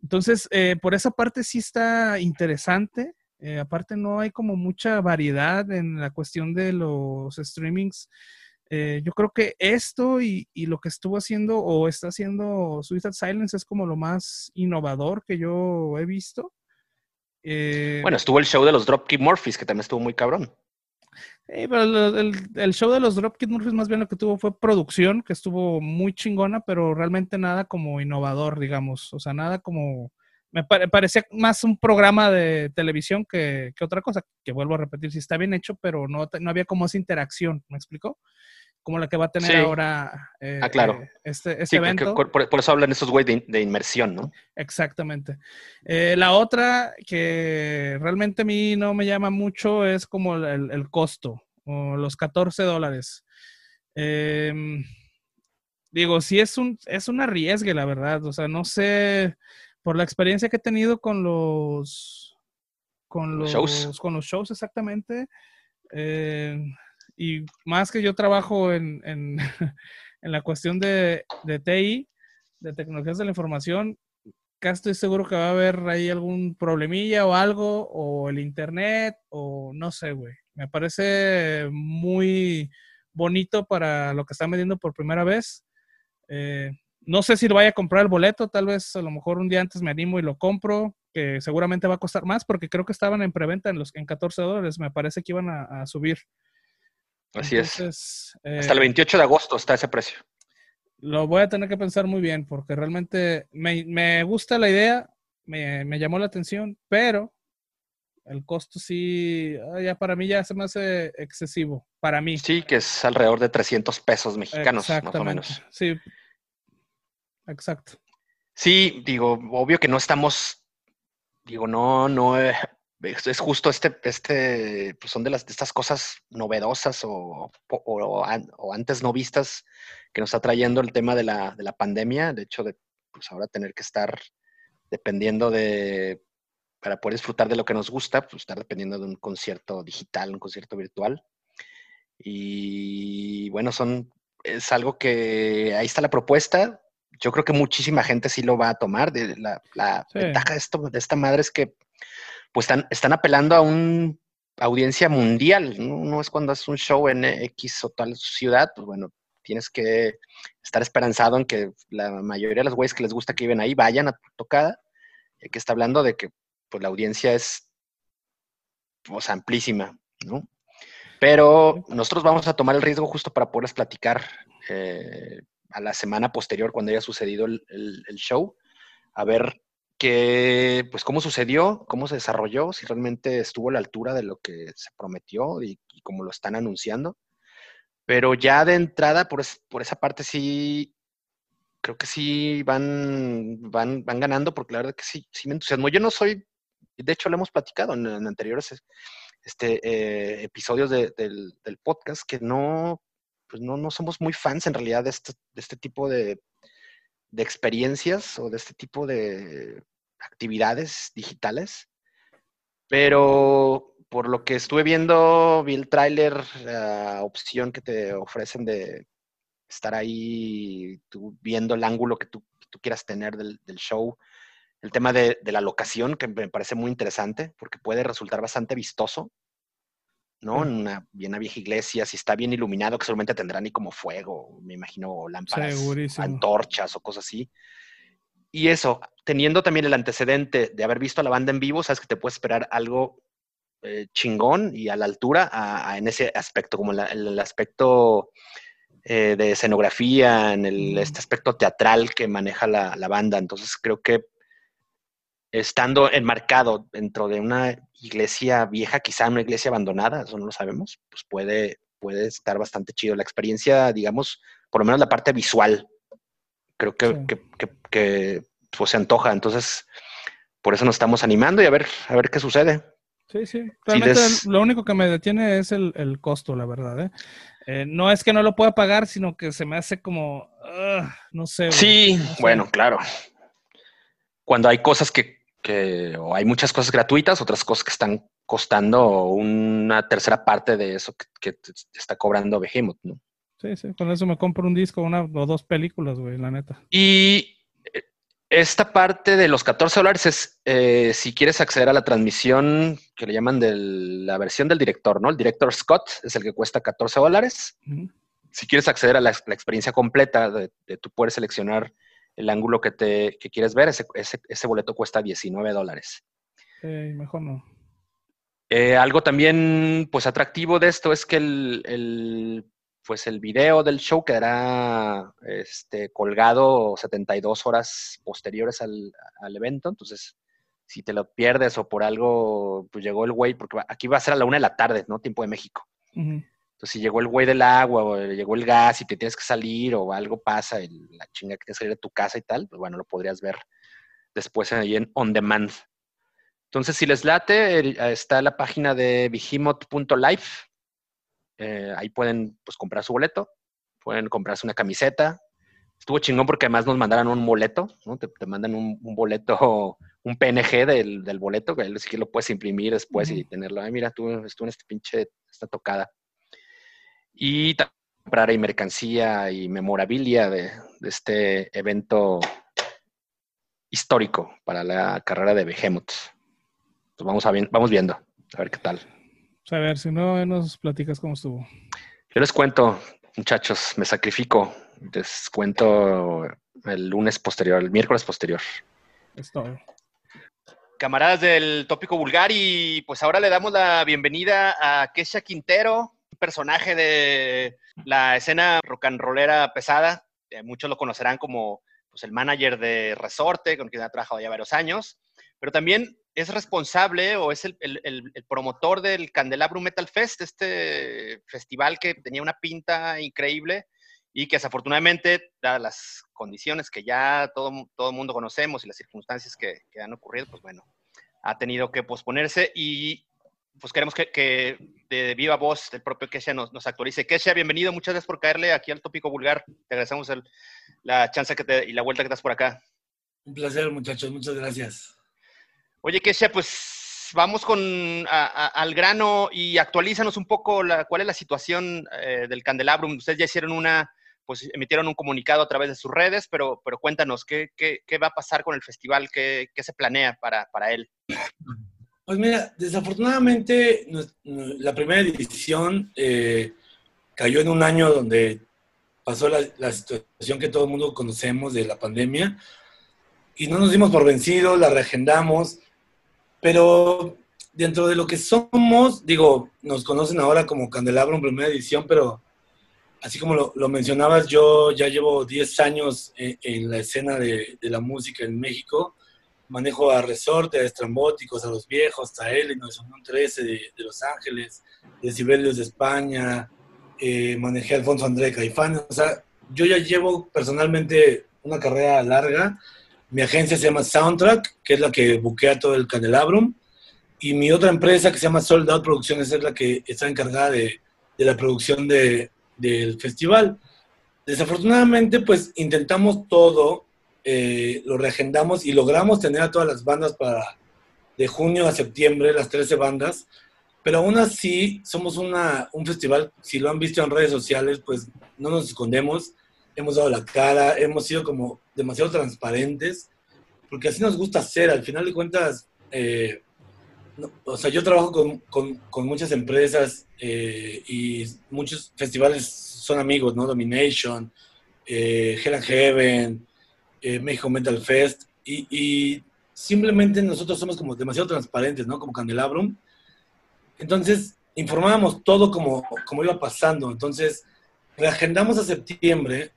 Entonces, eh, por esa parte sí está interesante. Eh, aparte, no hay como mucha variedad en la cuestión de los streamings. Eh, yo creo que esto y, y, lo que estuvo haciendo o está haciendo Suicide Silence es como lo más innovador que yo he visto. Eh, bueno, estuvo el show de los Dropkick Murphys, que también estuvo muy cabrón. pero el, show de los Dropkick Murphys más bien lo que tuvo fue producción, que estuvo muy chingona, pero realmente nada como innovador, digamos. O sea, nada como... Me parecía más un programa de televisión que, que, otra cosa, que vuelvo a repetir, sí está bien hecho, pero no, no había como esa interacción, ¿me explico? Como la que va a tener ahora eh, ah, claro. Eh, este, este evento. por, eso hablan esos güey de, inmersión, ¿no? Exactamente. Eh, la otra que realmente a mí no me llama mucho es como el, costo, o los 14 dólares. Em, digo, sí es un, es un arriesgue, la verdad. O sea, no sé, por la experiencia que he tenido con los, con los, shows. Con los shows, exactamente. Eh, y más que yo trabajo en, en, la cuestión de, de, TI, de tecnologías de la información, casi estoy seguro que va a haber ahí algún problemilla o algo, o el internet, o no sé, güey. Me parece muy bonito para lo que están vendiendo por primera vez. Eh, no sé si lo vaya a comprar el boleto, tal vez a lo mejor un día antes me animo y lo compro, que seguramente va a costar más porque creo que estaban en preventa en los en 14 dólares, me parece que iban a subir. Así es. Hasta el 28 eh, de agosto está ese precio. Lo voy a tener que pensar muy bien porque realmente me, gusta la idea, me, llamó la atención, pero el costo sí, ah, ya para mí ya se me hace excesivo, para mí. Sí, que es alrededor de 300 pesos mexicanos, más o menos. Sí, exacto. Sí, digo, obvio que no estamos, digo, no, no, eh, es justo este, este, pues son de, las, de estas cosas novedosas o, o, antes no vistas que nos está trayendo el tema de la, de la pandemia, de hecho de pues ahora tener que estar dependiendo de, para poder disfrutar de lo que nos gusta, pues estar dependiendo de un concierto digital, un concierto virtual. Y bueno, son, es algo que ahí está la propuesta. Yo creo que muchísima gente sí lo va a tomar. De la, la ventaja de, esto, de esta madre es que pues están, apelando a una audiencia mundial, ¿no? es cuando es un show en X o tal ciudad, pues bueno, tienes que estar esperanzado en que la mayoría de los güeyes que les gusta que viven ahí vayan a tu tocada, y que está hablando de que pues la audiencia es pues, amplísima, ¿no? Pero nosotros vamos a tomar el riesgo justo para poderles platicar eh, a la semana posterior, cuando haya sucedido el, el show, a ver que, pues, cómo sucedió, cómo se desarrolló, si realmente estuvo a la altura de lo que se prometió y, cómo lo están anunciando. Pero ya de entrada, por, esa parte sí, creo que sí van, van, van ganando, porque la verdad que sí, sí me entusiasmo. Yo no soy, de hecho lo hemos platicado en, anteriores este, eh, episodios del, del, podcast, que no, pues no, no somos muy fans en realidad de este, de este tipo de, de experiencias o de este tipo de actividades digitales. Pero por lo que estuve viendo, vi el tráiler, la opción que te ofrecen de estar ahí tú, viendo el ángulo que tú, quieras tener del, show. El tema de, la locación, que me parece muy interesante, porque puede resultar bastante vistoso, ¿no? En una, bien vieja iglesia, si está bien iluminado, que solamente tendrá ni como fuego, me imagino, lámparas, antorchas o cosas así. Y eso, teniendo también el antecedente de haber visto a la banda en vivo, sabes que te puedes esperar algo eh, chingón y a la altura en ese aspecto, como el aspecto eh, de escenografía, en el, este aspecto teatral que maneja la, banda. Entonces creo que estando enmarcado dentro de una iglesia vieja, quizá una iglesia abandonada, eso no lo sabemos, pues puede, puede estar bastante chido. La experiencia, digamos, por lo menos la parte visual, creo que, que, pues, se antoja. Entonces, por eso nos estamos animando y a ver, a ver qué sucede. Sí, sí. Realmente lo único que me detiene es el, el costo, la verdad. ¿eh? Eh, no es que no lo pueda pagar, sino que se me hace como, no sé. Sí, bueno, claro. Cuando hay cosas que, o hay muchas cosas gratuitas, otras cosas que están costando una tercera parte de eso que, te está cobrando Behemoth, ¿no? Sí, sí, con eso me compro un disco, una o dos películas, güey, la neta. Y esta parte de los 14 dólares es eh, si quieres acceder a la transmisión que le llaman de la versión del director, ¿no? El director Scott es el que cuesta 14 dólares. Si quieres acceder a la, experiencia completa, de, tú puedes seleccionar el ángulo que, te, quieres ver, ese, ese, boleto cuesta 19 dólares. mejor no. Eh, algo también, pues, atractivo de esto es que el pues el video del show quedará este, colgado 72 horas posteriores al, evento. Entonces, si te lo pierdes o por algo, pues llegó el güey, porque aquí va a ser a la una de la tarde, ¿no? Tiempo de México. Entonces, si llegó el güey del agua o llegó el gas y te tienes que salir o algo pasa, la chinga que tienes que salir de tu casa y tal, pues bueno, lo podrías ver después ahí en On Demand. Entonces, si les late, está la página de behemoth.live eh, ahí pueden pues, comprar su boleto, pueden comprarse una camiseta. Estuvo chingón porque además nos mandaron un boleto, ¿no? Te, mandan un, boleto, un PNG del, del boleto, que sí que lo puedes imprimir después y tenerlo. Ay, mira, tú estuvo en este pinche, esta tocada. Y comprar ahí mercancía y memorabilia de, este evento histórico para la carrera de Behemoth. Pues vamos, a, vamos viendo, a ver qué tal. A ver, si no, nos platicas cómo estuvo. Yo les cuento, muchachos, me sacrifico. Les cuento el lunes posterior, el miércoles posterior. Es todo. Camaradas del tópico vulgar, y pues ahora le damos la bienvenida a Kesha Quintero, personaje de la escena rock and rollera pesada. Eh, muchos lo conocerán como pues, el manager de Resorte, con quien ha trabajado ya varios años, pero también es responsable o es el, promotor del Candelabro Metal Fest, este festival que tenía una pinta increíble y que desafortunadamente, dadas las condiciones que ya todo el mundo conocemos y las circunstancias que, han ocurrido, pues bueno, ha tenido que posponerse y pues queremos que, de viva voz el propio Kesha nos, nos, actualice. Kesha, bienvenido, muchas gracias por caerle aquí al tópico vulgar. Te agradecemos la chance que te, y la vuelta que das por acá. Un placer, muchachos, muchas gracias. Oye, Kesha, pues vamos con al grano y actualízanos un poco la, cuál es la situación eh, del Candelabrum. Ustedes ya hicieron una, pues emitieron un comunicado a través de sus redes, pero, pero cuéntanos, ¿qué, qué, qué va a pasar con el festival? ¿Qué, qué se planea para, para, él? Pues mira, desafortunadamente la primera edición eh, cayó en un año donde pasó la, situación que todo el mundo conocemos de la pandemia y no nos dimos por vencidos, la reagendamos pero dentro de lo que somos, digo, nos conocen ahora como Candelabro en primera edición, pero así como lo, mencionabas, yo ya llevo 10 años en, la escena de, la música en México. Manejo a Resorte, a Estrambóticos, a Los Viejos, a Illinois, a 13 de, de, Los Ángeles, de Sibelius de España, eh, manejé a Alfonso André Caifán. O sea, yo ya llevo personalmente una carrera larga. Mi agencia se llama Soundtrack, que es la que buquea todo el Candelabrum. Y mi otra empresa, que se llama Sold Out Producciones, es la que está encargada de, de la producción de, del festival. Desafortunadamente, pues intentamos todo, eh, lo reagendamos y logramos tener a todas las bandas para de junio a septiembre, las 13 bandas, pero aún así somos una, un festival, si lo han visto en redes sociales, pues no nos escondemos, hemos dado la cara, hemos sido como demasiado transparentes, porque así nos gusta hacer, al final de cuentas, eh, o sea, yo trabajo con, con, con muchas empresas eh, y muchos festivales son amigos, ¿no? Domination, eh, Hell and Heaven, eh, México Metal Fest, y, simplemente nosotros somos como demasiado transparentes, ¿no? Como Candelabrum. Entonces, informábamos todo como, como iba pasando. Entonces, reagendamos a septiembre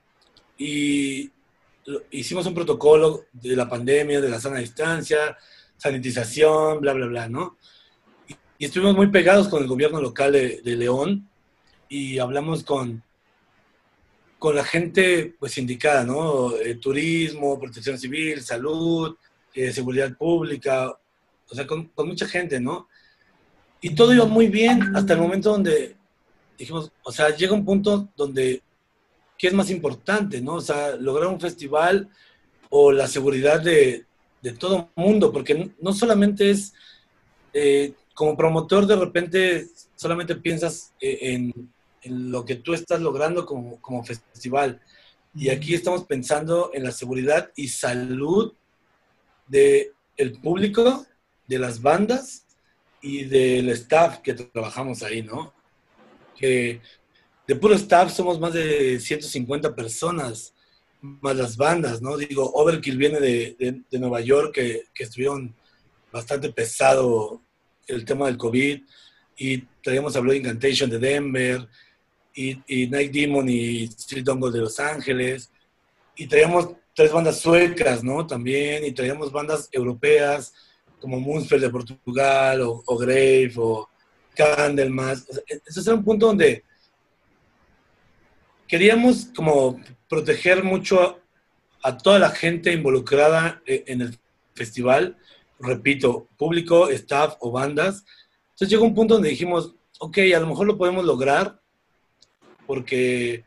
y hicimos un protocolo de la pandemia, de la sana distancia, sanitización, bla, bla, bla, ¿no? Y, estuvimos muy pegados con el gobierno local de, León y hablamos con, con la gente pues indicada, ¿no? Eh, turismo, protección civil, salud, eh, seguridad pública, o sea, con, con, mucha gente, ¿no? Y todo iba muy bien hasta el momento donde dijimos, o sea, llega un punto donde, ¿qué es más importante, no? O sea, lograr un festival o la seguridad de, de todo mundo, porque no solamente es, eh, como promotor de repente solamente piensas eh, en, en, lo que tú estás logrando como, como festival. Y aquí estamos pensando en la seguridad y salud del el público, de las bandas y del staff que trabajamos ahí, ¿no? Que de puro staff somos más de 150 personas más las bandas, ¿no? Digo, Overkill viene de, de, de Nueva York, que, que, estuvieron bastante pesado el tema del COVID, y traíamos a Blood Incantation de Denver, y, Night Demon y Street Dongle de Los Ángeles, y traíamos tres bandas suecas, ¿no? También, y traíamos bandas europeas, como Moonspell de Portugal, o, o Grave, o Candlemas. Ese era un punto donde queríamos como proteger mucho a, a, toda la gente involucrada e, en el festival, repito, público, staff o bandas. Entonces llegó un punto donde dijimos, ok, a lo mejor lo podemos lograr porque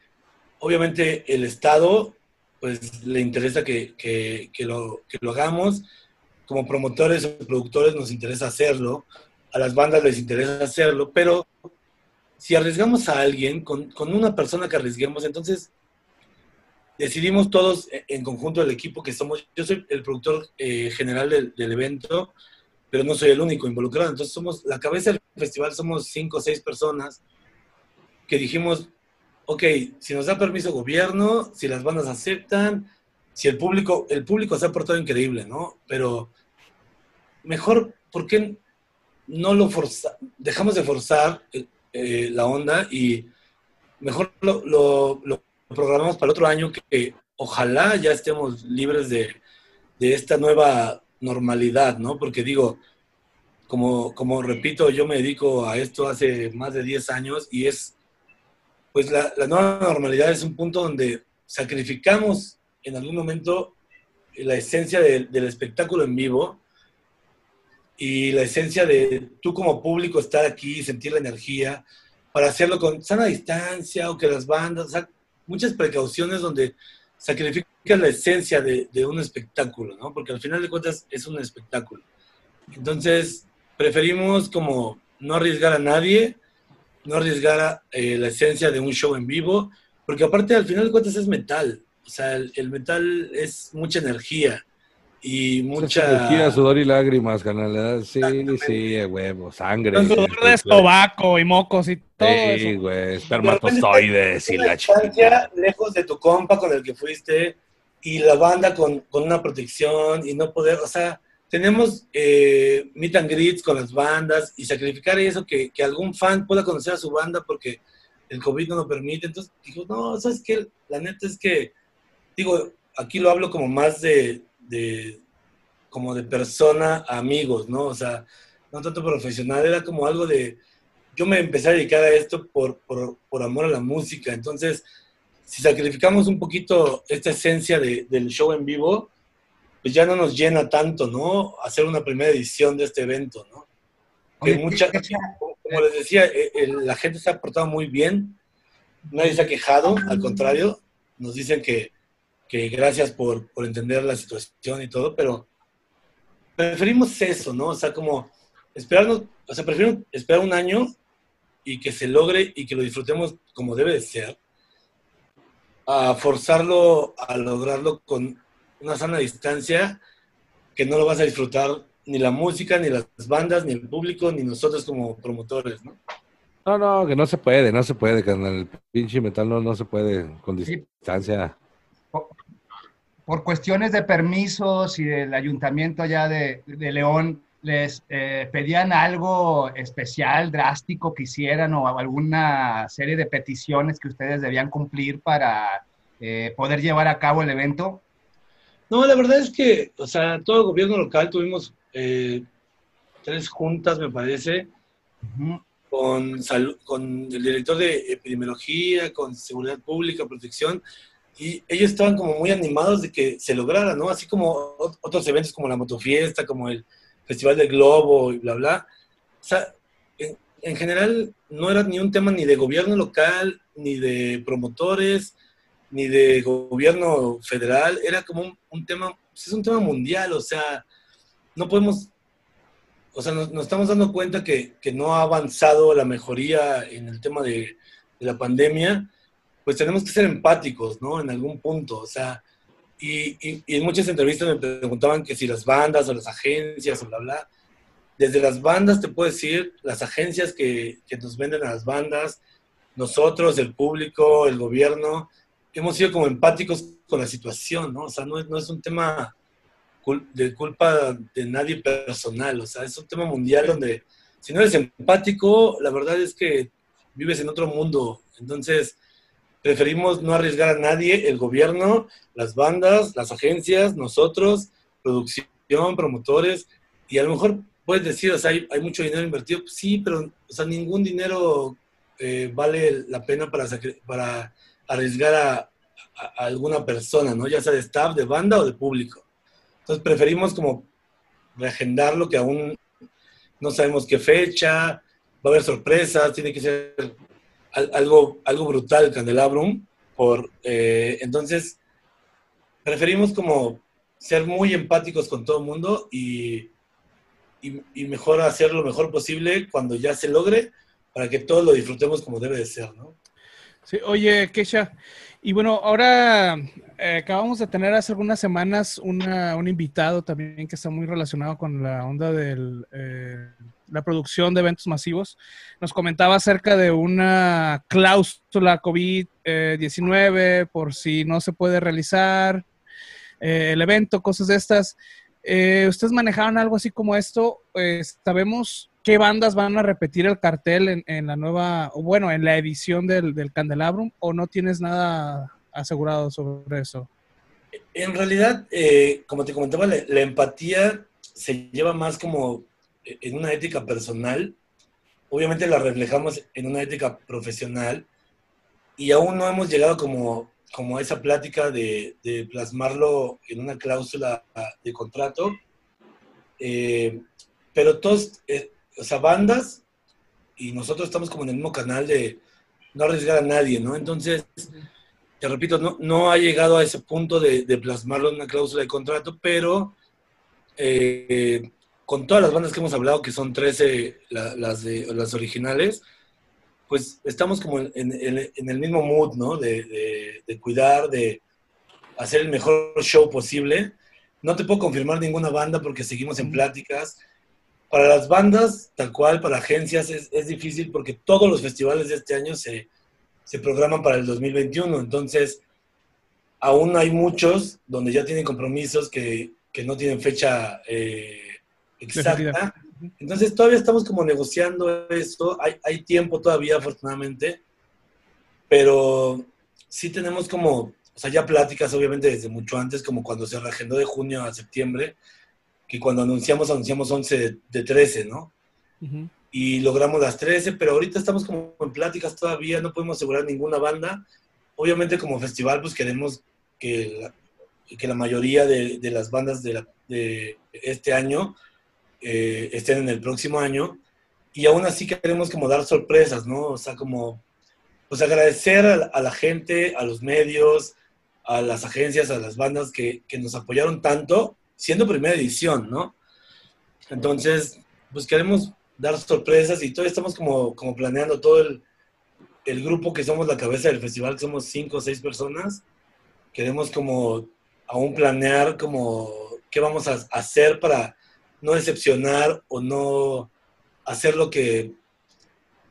obviamente el Estado pues le interesa que, que, lo, que lo hagamos, como promotores o productores nos interesa hacerlo, a las bandas les interesa hacerlo, pero si arriesgamos a alguien, con, con, una persona que arriesguemos, entonces decidimos todos en conjunto del equipo que somos, yo soy el productor eh, general del, del, evento, pero no soy el único involucrado, entonces somos, la cabeza del festival somos cinco o seis personas que dijimos, ok, si nos da permiso gobierno, si las bandas aceptan, si el público, el público se ha portado increíble, ¿no? Pero mejor, ¿por qué no lo forza, dejamos de forzar eh, la onda y mejor lo, programamos para el otro año que ojalá ya estemos libres de, de, esta nueva normalidad, ¿no? Porque digo, como, como repito, yo me dedico a esto hace más de 10 años y es, pues la, nueva normalidad es un punto donde sacrificamos en algún momento la esencia de, del espectáculo en vivo y la esencia de tú como público estar aquí, sentir la energía, para hacerlo con sana distancia o que las bandas, o sea, muchas precauciones donde sacrificas la esencia de, un espectáculo, ¿no? Porque al final de cuentas es un espectáculo. Entonces, preferimos como no arriesgar a nadie, no arriesgar eh, la esencia de un show en vivo, porque aparte al final de cuentas es metal, o sea, el, el metal es mucha energía y mucha... Energía, sudor y lágrimas, canal. Sí, sí, huevo, sangre. Sudor de estobaco y mocos y todo Sí, güey, espermatozoides y la chica. lejos de tu compa con el que fuiste y la banda con, con una protección y no poder, o sea, tenemos eh, meet and greets con las bandas y sacrificar eso, que, que, algún fan pueda conocer a su banda porque el COVID no lo permite. Entonces, digo, no, ¿sabes qué? La neta es que, digo, aquí lo hablo como más de, de, como de persona a amigos, ¿no? O sea, no tanto profesional, era como algo de, yo me empecé a dedicar a esto por, por, por amor a la música, entonces si sacrificamos un poquito esta esencia de- del show en vivo, pues ya no nos llena tanto, ¿no? Hacer una primera edición de este evento, ¿no? Que Oye, mucha, ¿qué- qué- como les decía, eh, el- la gente se ha portado muy bien, nadie se ha quejado, al contrario, nos dicen que, que gracias por, por entender la situación y todo, pero preferimos eso, ¿no? O sea, como esperarnos, o sea, prefiero esperar un año y que se logre y que lo disfrutemos como debe de ser, a forzarlo a lograrlo con una sana distancia que no lo vas a disfrutar ni la música, ni las bandas, ni el público, ni nosotros como promotores, ¿no? No, no, que no se puede, no se puede, carnal. El pinche metal no, no se puede con distancia. por, por cuestiones de permisos y del ayuntamiento allá de, de León, ¿les eh, pedían algo especial, drástico que hicieran o alguna serie de peticiones que ustedes debían cumplir para eh, poder llevar a cabo el evento? No, la verdad es que, o sea, todo el gobierno local tuvimos eh, tres juntas, me parece, con, salud, con el director de epidemiología, con seguridad pública, protección, y ellos estaban como muy animados de que se lograra, ¿no? Así como ot- otros eventos como la motofiesta, como el Festival del Globo y bla, bla. O sea, en, en general no era ni un tema ni de gobierno local, ni de promotores, ni de gobierno federal, era como un, un tema, es un tema mundial, o sea, no podemos o sea, nos, nos estamos dando cuenta que, que no ha avanzado la mejoría en el tema de, de la pandemia, pues tenemos que ser empáticos, ¿no? En algún punto, o sea, y, y- y en muchas entrevistas me preguntaban que si las bandas o las agencias o bla, bla. Desde las bandas te puedo decir, las agencias que, que nos venden a las bandas, nosotros, el público, el gobierno, hemos sido como empáticos con la situación, ¿no? O sea, no es, no es un tema cul- de culpa de nadie personal, o sea, es un tema mundial donde si no eres empático, la verdad es que vives en otro mundo, entonces preferimos no arriesgar a nadie, el gobierno, las bandas, las agencias, nosotros, producción, promotores, y a lo mejor puedes decir, o sea, hay, hay mucho dinero invertido, Pues sí, pero, o sea, ningún dinero eh, vale la pena para, para arriesgar a, alguna persona, ¿no? Ya sea de staff, de banda o de público. Entonces preferimos como reagendarlo que aún no sabemos qué fecha, va a haber sorpresas, tiene que ser al- algo, algo brutal el Candelabrum. Por, eh, entonces, preferimos como ser muy empáticos con todo el mundo y, y, y mejor hacer lo mejor posible cuando ya se logre para que todos lo disfrutemos como debe de ser, ¿no? Sí, oye, Kesha, y bueno, ahora eh, acabamos de tener hace algunas semanas una- un invitado también que está muy relacionado con la onda de la producción de eventos masivos. Nos comentaba acerca de una cláusula COVID-19 por si no se puede realizar eh, el evento, cosas de estas. Eh, ¿Ustedes manejaron algo así como esto? Eh, ¿Sabemos qué bandas van a repetir el cartel en, la nueva, o bueno, en la edición del, del Candelabrum? ¿O no tienes nada asegurado sobre eso? En realidad, eh, como te comentaba, la, empatía se lleva más como en una ética personal. Obviamente la reflejamos en una ética profesional y aún no hemos llegado como, como a esa plática de, de plasmarlo en una cláusula de contrato. Eh, pero todos, eh, o sea, bandas y nosotros estamos como en el mismo canal de no arriesgar a nadie, ¿no? Entonces, te repito, no, no ha llegado a ese punto de, de plasmarlo en una cláusula de contrato, pero eh, con todas las bandas que hemos hablado, que son 13 la- las, de, las originales, pues estamos como en, en- en el mismo mood, ¿no? De, de- de cuidar, de hacer el mejor show posible. No te puedo confirmar ninguna banda porque seguimos en pláticas. Para las bandas, tal cual, para agencias, es, es difícil porque todos los festivales de este año se, se programan para el 2021. Entonces, aún hay muchos donde ya tienen compromisos que, que no tienen fecha eh, exacta. Entonces, todavía estamos como negociando eso. Hay, hay tiempo todavía, afortunadamente. Pero sí tenemos como, o sea, ya pláticas, obviamente, desde mucho antes, como cuando se reagendó de junio a septiembre, que cuando anunciamos, anunciamos 11 de, de 13, ¿no? Y logramos las 13, pero ahorita estamos como en pláticas todavía, no podemos asegurar ninguna banda, obviamente como festival pues queremos que la, que la mayoría de, de las bandas de, la- de este año eh, estén en el próximo año y aún así queremos como dar sorpresas, ¿no? O sea, como pues agradecer a, la- a la gente, a los medios, a las agencias, a las bandas que, que nos apoyaron tanto, siendo primera edición, ¿no? Entonces, pues queremos dar sorpresas y todavía estamos como, como planeando todo el, el grupo que somos la cabeza del festival, que somos cinco o seis personas. Queremos como aún planear como qué vamos a hacer para no decepcionar o no hacer lo que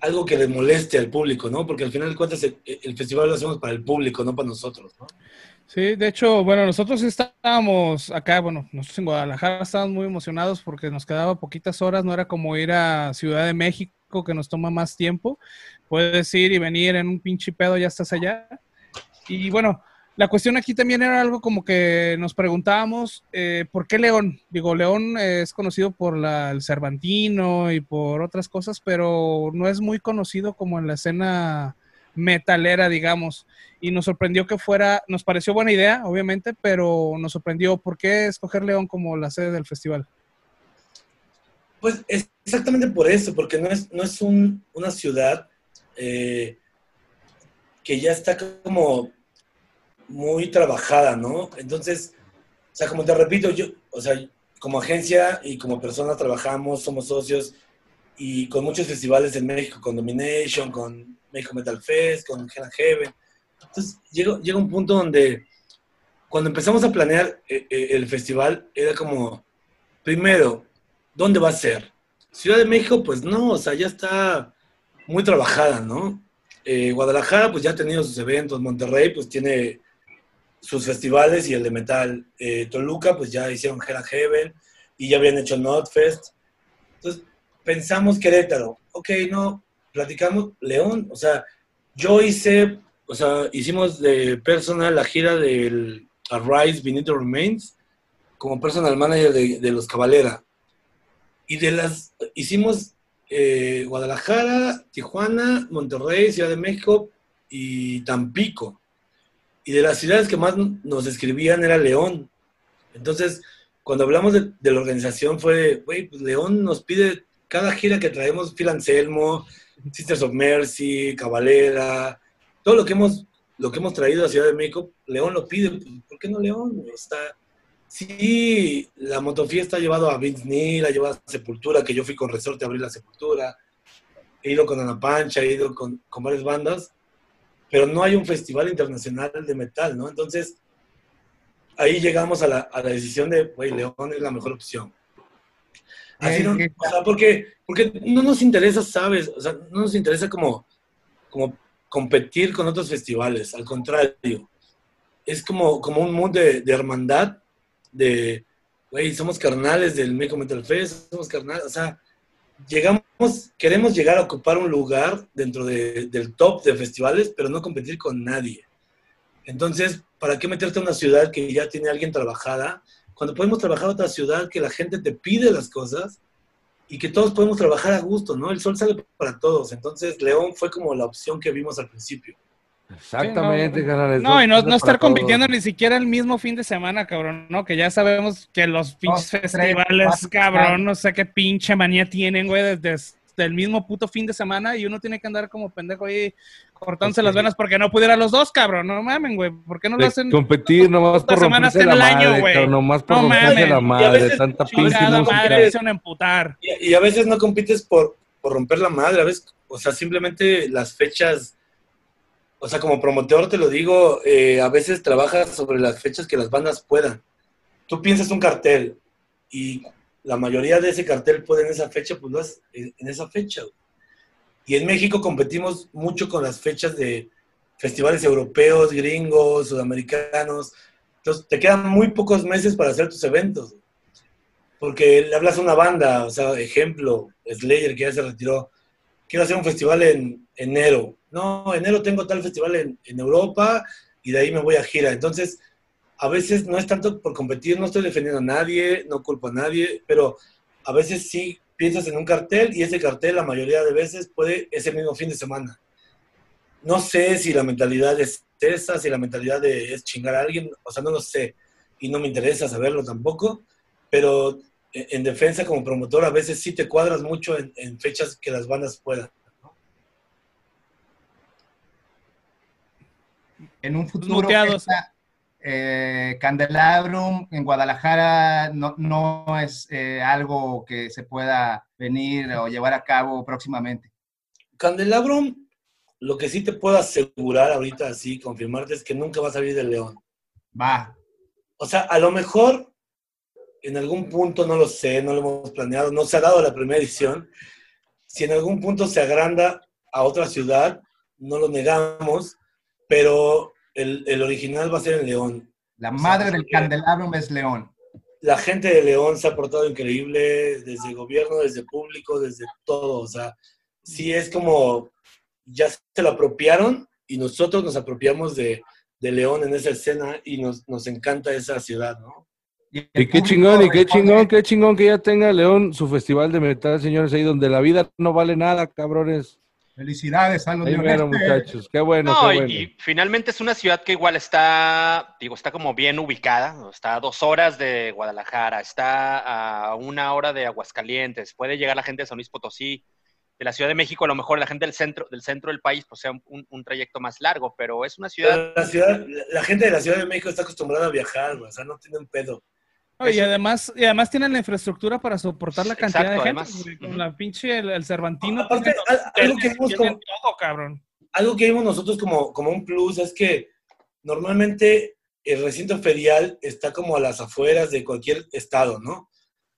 algo que le moleste al público, ¿no? Porque al final de cuentas el, el festival lo hacemos para el público, no para nosotros, ¿no? Sí, de hecho, bueno, nosotros estábamos acá, bueno, nosotros en Guadalajara estábamos muy emocionados porque nos quedaba poquitas horas, no era como ir a Ciudad de México que nos toma más tiempo. Puedes ir y venir en un pinche pedo, ya estás allá. Y bueno, la cuestión aquí también era algo como que nos preguntábamos, eh, ¿por qué León? Digo, León es conocido por la, el Cervantino y por otras cosas, pero no es muy conocido como en la escena metalera, digamos. Y nos sorprendió que fuera, nos pareció buena idea, obviamente, pero nos sorprendió. ¿Por qué escoger León como la sede del festival? Pues es exactamente por eso, porque no es, no es un- una ciudad eh, que ya está como muy trabajada, ¿no? Entonces, o sea, como te repito, yo, o sea, como agencia y como personas trabajamos, somos socios y con muchos festivales en México, con Domination, con México Metal Fest, con Hell Heaven. Entonces, llega, llega un punto donde cuando empezamos a planear eh, eh, el festival, era como, primero, ¿dónde va a ser? Ciudad de México, pues no, o sea, ya está muy trabajada, ¿no? Eh, Guadalajara, pues ya ha tenido sus eventos, Monterrey, pues tiene sus festivales y el de metal. Eh, Toluca, pues ya hicieron Hell Heaven y ya habían hecho Notfest. Entonces, pensamos Querétaro, ok, no, platicamos León, o sea, yo hice, o sea, hicimos de personal la gira del Arise the Remains como personal manager de, de los Cabalera. Y de las, hicimos eh, Guadalajara, Tijuana, Monterrey, Ciudad de México y Tampico. Y de las ciudades que más nos escribían era León. Entonces, cuando hablamos de, de la organización fue, güey, pues León nos pide cada gira que traemos, Phil Anselmo, Sisters of Mercy, Cabalera, todo lo que hemos, lo que hemos traído a Ciudad de México, León lo pide, pues, ¿por qué no León? Está, sí, la motofiesta ha llevado a Vince Neil, ha llevado a Sepultura, que yo fui con Resorte a abrir la Sepultura, he ido con Ana Pancha, he ido con, con varias bandas, pero no hay un festival internacional de metal, ¿no? Entonces, ahí llegamos a la, a la decisión de, güey, León es la mejor opción. Así no, o sea, porque, porque no nos interesa, ¿sabes? O sea, no nos interesa como, como competir con otros festivales, al contrario. Es como, como un mood de, de hermandad, de, güey, somos carnales del México Metal Fest, somos carnales, o sea, llegamos, queremos llegar a ocupar un lugar dentro de- del top de festivales, pero no competir con nadie. Entonces, ¿para qué meterte a una ciudad que ya tiene alguien trabajada? Cuando podemos trabajar a otra ciudad que la gente te pide las cosas y que todos podemos trabajar a gusto, ¿no? El sol sale para todos. Entonces, León fue como la opción que vimos al principio. Exactamente, Sí, no. No, y no, estar todos. compitiendo ni siquiera el mismo fin de semana, cabrón, ¿no? Que ya sabemos que los pinches festivales, cuatro, cabrón, no sé qué pinche manía tienen, güey, desde, desde el mismo puto fin de semana y uno tiene que andar como pendejo ahí cortándose Ok. las venas porque no pudiera los dos, cabrón, no mamen, güey, ¿por qué no lo hacen? competir nomás por romperse en la el año, madre, güey. cabrón, nomás por No romperse la Y a madre, veces- tanta pinche Chingada música. madre, emputar. Y, y a veces no compites por, por romper la madre, a veces, o sea, simplemente las fechas, o sea, como promotor te lo digo, eh, a veces trabajas sobre las fechas que las bandas puedan. Tú piensas un cartel y la mayoría de ese cartel puede en esa fecha, pues lo haces en esa fecha. Y en México competimos mucho con las fechas de festivales europeos, gringos, sudamericanos. Entonces te quedan muy pocos meses para hacer tus eventos. Porque le hablas a una banda, o sea, ejemplo, Slayer que ya se retiró, quiero hacer un festival en enero. No, enero tengo tal festival en, en Europa y de ahí me voy a gira. Entonces, a veces no es tanto por competir, no estoy defendiendo a nadie, no culpo a nadie, pero a veces sí piensas en un cartel y ese cartel la mayoría de veces puede ese mismo fin de semana. no sé si la mentalidad es esa, si la mentalidad de, es chingar a alguien, o sea, no lo sé. Y no me interesa saberlo tampoco, pero en, en defensa como promotor a veces sí te cuadras mucho en, en fechas que las bandas puedan. En un futuro, esta, eh, Candelabrum en Guadalajara no, no es eh, algo que se pueda venir o llevar a cabo próximamente. Candelabrum, lo que sí te puedo asegurar ahorita, así, confirmarte, es que nunca va a salir del León. Va, O sea, a lo mejor en algún punto, no lo sé, no lo hemos planeado, no se ha dado la primera edición. Si en algún punto se agranda a otra ciudad, no lo negamos, pero el, el original va a ser en León. la O sea, madre del Candelabrum es León. La gente de León se ha portado increíble, desde gobierno, desde público, desde todo. O sea, sí es como, ya se lo apropiaron y nosotros nos apropiamos de, de León en esa escena y nos, nos encanta esa ciudad, ¿no? Y qué chingón, y qué chingón, qué chingón que ya tenga León su festival de metal, señores, ahí donde la vida no vale nada, cabrones. Felicidades a los Ahí mero, leoneses. muchachos. Qué bueno, No, qué y, bueno. y finalmente es una ciudad que igual está, digo, está como bien ubicada, está a dos horas de Guadalajara, está a una hora de Aguascalientes, puede llegar la gente de San Luis Potosí, de la Ciudad de México, a lo mejor la gente del centro del, centro del país, pues sea un, un- un trayecto más largo, pero es una ciudad, La, ciudad, la gente de la Ciudad de México está acostumbrada a viajar, o sea, no tienen pedo. No, y además, y además tienen la infraestructura para soportar la cantidad Exacto, de gente. además. Con la pinche, el, el Cervantino. Aparte, algo que vimos como- todo, cabrón. algo que vimos nosotros como, como un plus es que normalmente el recinto ferial está como a las afueras de cualquier estado, ¿no?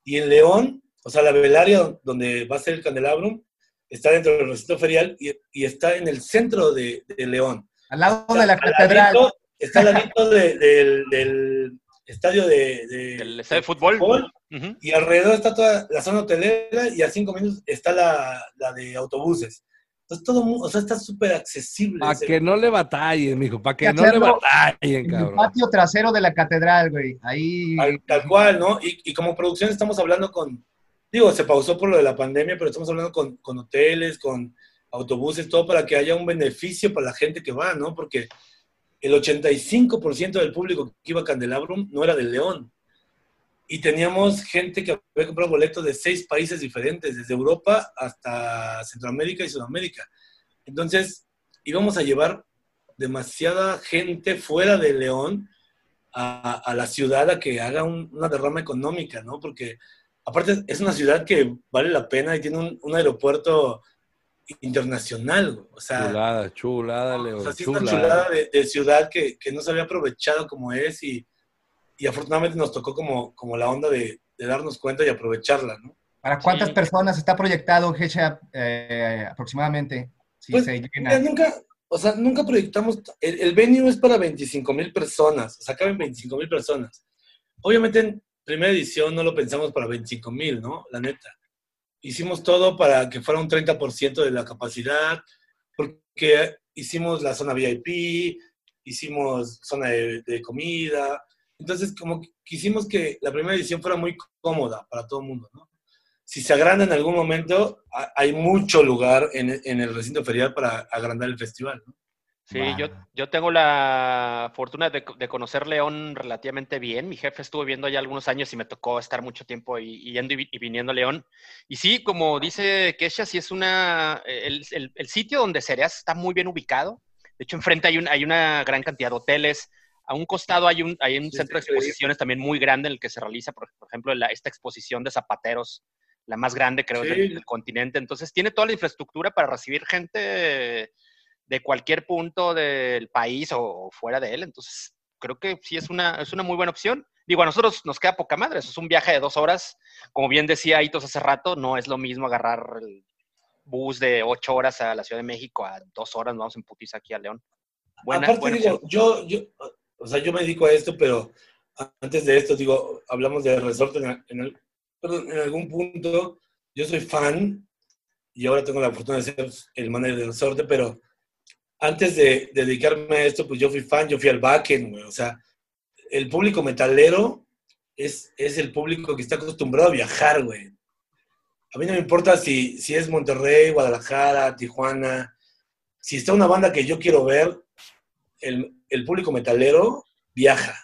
Y en León, o sea, la velaria donde va a ser el candelabrum, está dentro del recinto ferial y, y está en el centro de, de León. Al lado Está de la al catedral. ladito- Está al ladito de- del, del estadio de, de- el estadio de fútbol. Ujú. y alrededor está toda la zona hotelera y a cinco minutos está la, la de autobuses. Entonces todo, o sea, está súper accesible. Para que no le batallen, mijo, para que no le batallen, En el cabrón. patio trasero de la catedral, güey. Ahí. Tal, tal cual, ¿no? Y, y como producción estamos hablando con, digo, se pausó por lo de la pandemia, pero estamos hablando con, con hoteles, con autobuses, todo para que haya un beneficio para la gente que va, ¿no? Porque el 85% del público que iba a Candelabrum no era del León. Y teníamos gente que había comprado boletos de seis países diferentes, desde Europa hasta Centroamérica y Sudamérica. Entonces, íbamos a llevar demasiada gente fuera de León a, la ciudad a que haga un- una derrama económica, ¿no? Porque aparte es una ciudad que vale la pena y tiene un aeropuerto internacional, güey. o sea, Chulada, chulada, o León, sea, sí es una chulada. chulada de, de ciudad que, que no se había aprovechado como es y, y afortunadamente nos tocó como, como la onda de, de darnos cuenta y aprovecharla, ¿no? ¿Para cuántas Sí. personas está proyectado Hecha eh, aproximadamente? Si Pues, se llena. nunca, o sea, nunca proyectamos, el, el venue es para 25 mil personas, o sea, caben 25 mil personas. Obviamente en primera edición no lo pensamos para 25 mil, ¿no? La neta. Hicimos todo para que fuera un 30% de la capacidad, porque hicimos la zona VIP, hicimos zona de, comida, entonces como quisimos que la primera edición fuera muy cómoda para todo el mundo, ¿no? Si se agranda en algún momento, ha- hay mucho lugar en, en el recinto ferial para agrandar el festival, ¿no? Sí, yo, yo tengo la fortuna de, de conocer León relativamente bien. Mi jefe estuvo viviendo allá algunos años y me tocó estar mucho tiempo y, y yendo y, y viniendo a León. Y sí, como dice Kesha, sí es una. El, el- el sitio donde serías está muy bien ubicado. De hecho, enfrente hay, un, hay una gran cantidad de hoteles. A un costado hay un, hay un centro de exposiciones también muy grande en el que se realiza, por, por ejemplo, la- esta exposición de zapateros, la más grande, creo, Sí. del, del continente. Entonces, tiene toda la infraestructura para recibir gente de cualquier punto del país o, fuera de él. Entonces, creo que sí es una, es una muy buena opción. Digo, a nosotros nos queda poca madre. Eso es un viaje de dos horas. Como bien decía Hitos hace rato, no es lo mismo agarrar el bus de ocho horas a la Ciudad de México a dos horas. Nos vamos en putiza aquí a León. Buena, Aparte, buena digo, yo, yo, o sea, yo me dedico a esto, pero antes de esto, digo, hablamos de resorte en, en el- perdón, en algún punto. Yo soy fan y ahora tengo la fortuna de ser el manager del resorte, pero antes de, de dedicarme a esto, pues yo fui fan, yo fui al backend, güey. O sea, el público metalero es, es el público que está acostumbrado a viajar, güey. A mí no me importa si, si es Monterrey, Guadalajara, Tijuana. si está una banda que yo quiero ver, el, el público metalero viaja.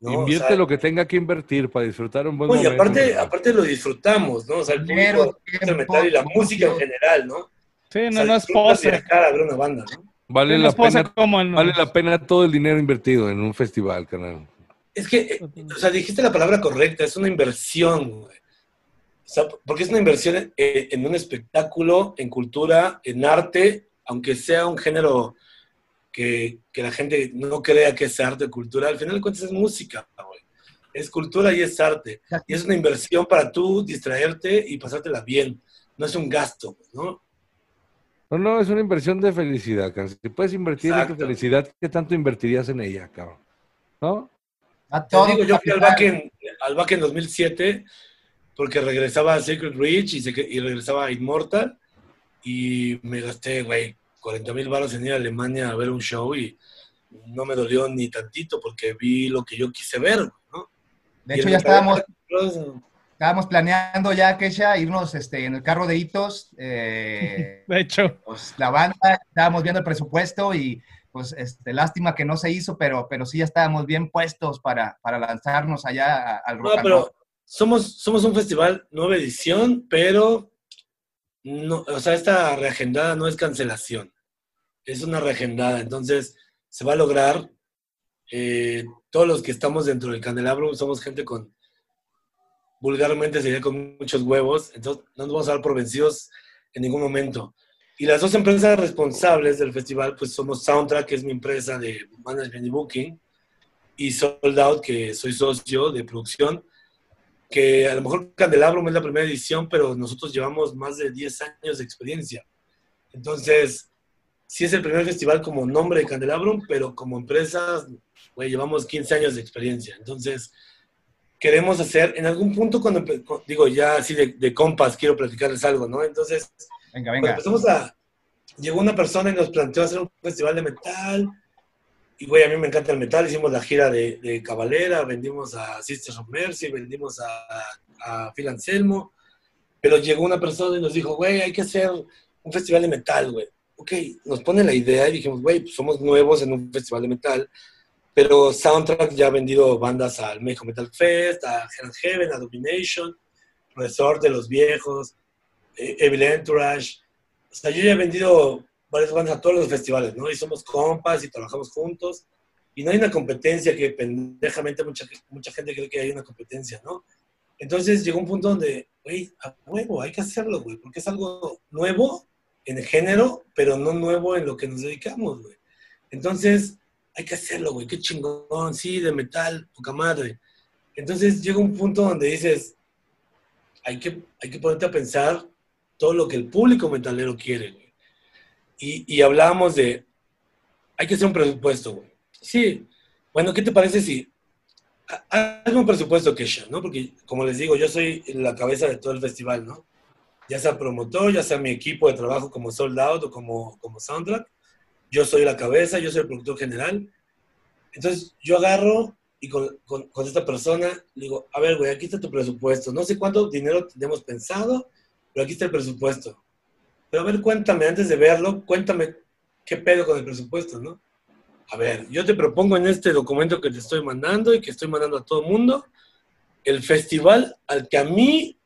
¿no? O Invierte sea, lo que tenga que invertir para disfrutar un buen no, y momento. aparte, aparte lo disfrutamos, ¿no? O sea, el público, el metal y la música en general, ¿no? Sí, O no, sea, no es pose. a ver una banda, ¿no? Vale la pena, como vale la pena todo el dinero invertido en un festival, canal. Es que, eh, o sea, dijiste la palabra correcta, es una inversión, güey. O sea, porque es una inversión en, en un espectáculo, en cultura, en arte, aunque sea un género que, que la gente no crea que es arte o cultura, al final de cuentas es música, güey. Es cultura y es arte. Y es una inversión para tú distraerte y pasártela bien. No es un gasto, ¿no? No, no, es una inversión de felicidad, cabrón. Si puedes invertir en tu felicidad, ¿qué tanto invertirías en ella, cabrón? ¿No? A Te todo digo, yo fui al back, en, al back en 2007 porque regresaba a Secret Reach y, se- y regresaba a Immortal y me gasté, güey, 40 mil baros en ir a Alemania a ver un show y no me dolió ni tantito porque vi lo que yo quise ver, ¿no? De Y hecho, ya estábamos, estábamos planeando ya, Kesha, irnos este, en el carro de hitos. eh, De hecho, pues, la banda, estábamos viendo el presupuesto y pues este, lástima que no se hizo, pero, pero sí ya estábamos bien puestos para, para lanzarnos allá al rock No, pero somos, somos un festival nueva edición, pero no, o sea, esta reagendada no es cancelación, es una reagendada. Entonces, se va a lograr. eh, todos los que estamos dentro del candelabro somos gente con, vulgarmente sería con muchos huevos, entonces no nos vamos a dar por vencidos en ningún momento. Y las dos empresas responsables del festival, pues somos Soundtrack, que es mi empresa de management y booking, y Sold Out, que soy socio de producción, que a lo mejor Candelabrum es la primera edición, pero nosotros llevamos más de 10 años de experiencia. Entonces, sí es el primer festival como nombre de Candelabrum, pero como empresa, güey, llevamos 15 años de experiencia. Entonces, queremos hacer, en algún punto, cuando, digo, ya así de, de compas, quiero platicarles algo, ¿no? Entonces, Venga, venga. empezamos a... Llegó una persona y nos planteó hacer un festival de metal. Y, güey, a mí me encanta el metal. Hicimos la gira de, de Cabalera, vendimos a Sisters of Mercy, vendimos a, a Phil Anselmo. Pero llegó una persona y nos dijo, güey, hay que hacer un festival de metal, güey. Ok, nos pone la idea y dijimos, güey, pues somos nuevos en un festival de metal. Pero Soundtrack ya ha vendido bandas al México Metal Fest, a Hell Heaven, a Domination, Resort de los Viejos, eh, Evil Entourage. O sea, yo ya he vendido varias bandas a todos los festivales, ¿no? Y somos compas y trabajamos juntos. Y no hay una competencia que pendejamente mucha, mucha gente cree que hay una competencia, ¿no? Entonces llegó un punto donde, güey, a huevo, hay que hacerlo, güey, porque es algo nuevo en el género, pero no nuevo en lo que nos dedicamos, güey. Entonces, hay que hacerlo, güey, qué chingón, sí, de metal, poca madre. Entonces llega un punto donde dices, hay que, hay que ponerte a pensar todo lo que el público metalero quiere, güey. Y, y hablábamos de, hay que hacer un presupuesto, güey. Sí, bueno, ¿qué te parece si ha- hazme un presupuesto, Kesha, ¿no? Porque, como les digo, yo soy la cabeza de todo el festival, ¿no? Ya sea promotor, ya sea mi equipo de trabajo como Sold Out o como, como Soundtrack. Yo soy la cabeza, yo soy el productor general. Entonces, yo agarro y con, esta persona le digo, a ver, güey, aquí está tu presupuesto. No sé cuánto dinero tenemos pensado, pero aquí está el presupuesto. Pero a ver, cuéntame, antes de verlo, cuéntame qué pedo con el presupuesto, ¿no? A ver, yo te propongo en este documento que te estoy mandando y que estoy mandando a todo el mundo, el festival al que a mí,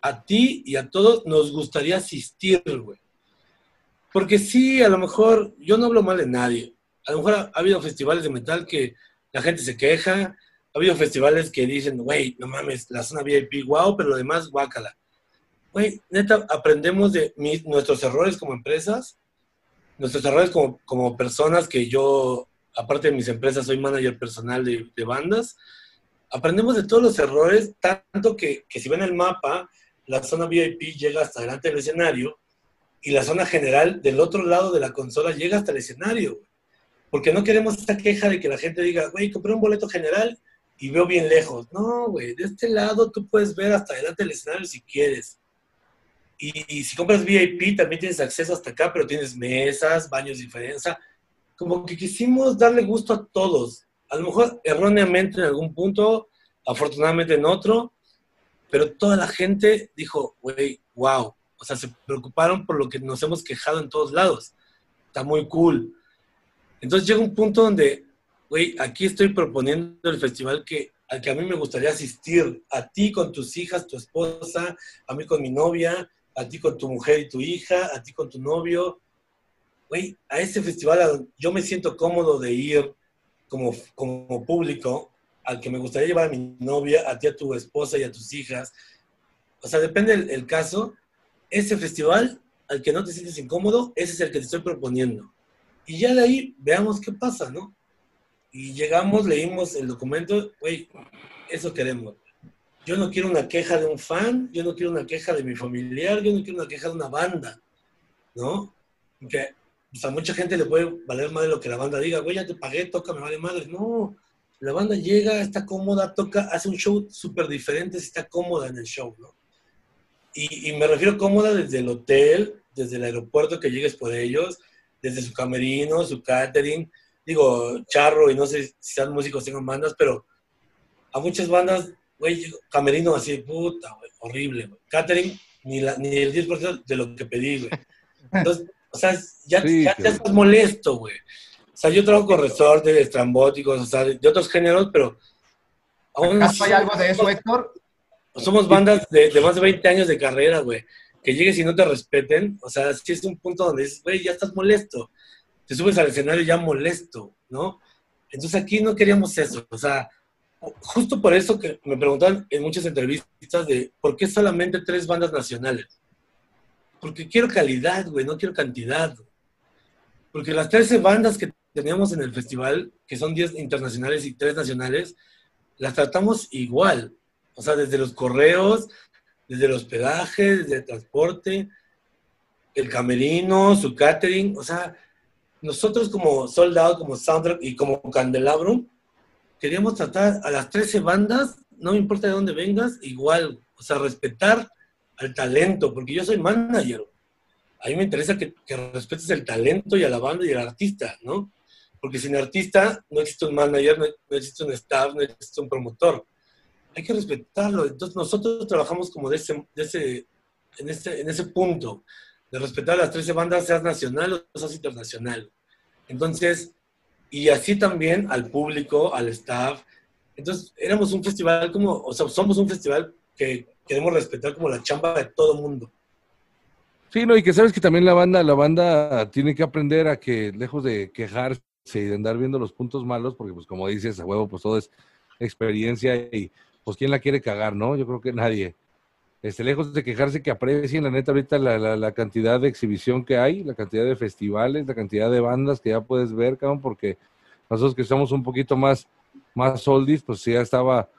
a ti y a todos nos gustaría asistir, güey. Porque sí, a lo mejor, yo no hablo mal de nadie. A lo mejor ha, ha habido festivales de metal que la gente se queja, ha habido festivales que dicen, güey, no mames, la zona VIP, wow, pero lo demás, guácala. Güey, neta, aprendemos de nuestros errores como empresas, nuestros errores como, como personas que yo, aparte de mis empresas, soy manager personal de, de bandas. Aprendemos de todos los errores, tanto que, que si ven el mapa, la zona VIP llega hasta delante del escenario y la zona general del otro lado de la consola llega hasta el escenario. Porque no queremos esta queja de que la gente diga, güey, compré un boleto general y veo bien lejos. No, güey, de este lado tú puedes ver hasta delante del escenario si quieres. Y, y si compras VIP también tienes acceso hasta acá, pero tienes mesas, baños diferentes. Como que quisimos darle gusto a todos. A lo mejor erróneamente en algún punto, afortunadamente en otro, pero toda la gente dijo, güey, wow. O sea, se preocuparon por lo que nos hemos quejado en todos lados. está muy cool. Entonces llega un punto donde, güey, aquí estoy proponiendo el festival que, al que a mí me gustaría asistir, a ti con tus hijas, tu esposa, a mí con mi novia, a ti con tu mujer y tu hija, a ti con tu novio. Güey, a ese festival yo me siento cómodo de ir como, como público, al que me gustaría llevar a mi novia, a ti, a tu esposa y a tus hijas. O sea, depende del caso. Ese festival al que no te sientes incómodo, ese es el que te estoy proponiendo. Y ya de ahí veamos qué pasa, ¿no? Y llegamos, leímos el documento, güey, eso queremos. Yo no quiero una queja de un fan, yo no quiero una queja de mi familiar, yo no quiero una queja de una banda, ¿no? Porque a mucha gente le puede valer de lo que la banda diga, güey, ya te pagué, toca, me vale madre. No, la banda llega, está cómoda, toca, hace un show súper diferente está cómoda en el show, ¿no? Y, y, me refiero cómoda desde el hotel, desde el aeropuerto que llegues por ellos, desde su camerino, su catering. Digo, charro y no sé si sean músicos, tengan bandas, pero a muchas bandas, güey, camerino así, puta, güey, horrible, güey. Catering, ni, la, ni el 10% de lo que pedí, güey. Entonces, o sea, ya, ya, estás molesto, güey. O sea, yo trabajo con resortes, estrambóticos, o sea, de otros géneros, pero... Aún ¿Hay algo de eso, Héctor? Somos bandas de, de más de 20 años de carrera, güey que llegues y no te respeten, o sea, si es un punto donde dices, güey, ya estás molesto, te subes al escenario ya molesto, ¿no? Entonces aquí no queríamos eso, o sea, justo por eso que me preguntaban en muchas entrevistas de por qué solamente tres bandas nacionales. Porque quiero calidad, güey, no quiero cantidad. Porque las 13 bandas que teníamos en el festival, que son 10 internacionales y 3 nacionales, las tratamos igual. O sea, desde los correos, desde el hospedaje, desde el transporte, el camerino, su catering, o sea, nosotros como Soldado, como Soundtrack y como Candelabrum, queríamos tratar a las 13 bandas, no me importa de dónde vengas, igual, o sea, respetar al talento, porque yo soy manager. A mí me interesa que, respetes el talento y a la banda y al artista, ¿no? Porque sin artista no existe un manager, no existe un staff, no existe un promotor hay que respetarlo. Entonces nosotros trabajamos como de ese, de ese, en, ese, en ese punto, de respetar las 13 bandas, seas nacional o seas internacional. Entonces, y así también al público, al staff. Entonces, éramos un festival como, o sea, somos un festival que queremos respetar como la chamba de todo mundo. Sí, no, y que sabes que también la banda, la banda tiene que aprender a que, lejos de quejarse y de andar viendo los puntos malos, porque pues como dices, a huevo, pues todo es experiencia y pues quién la quiere cagar, ¿no? Yo creo que nadie. Este, lejos de quejarse que aprecien, la neta, ahorita la, la, cantidad de exhibición que hay, la cantidad de festivales, la cantidad de bandas que ya puedes ver, cabrón, porque nosotros que estamos un poquito más, más oldies, pues ya estaba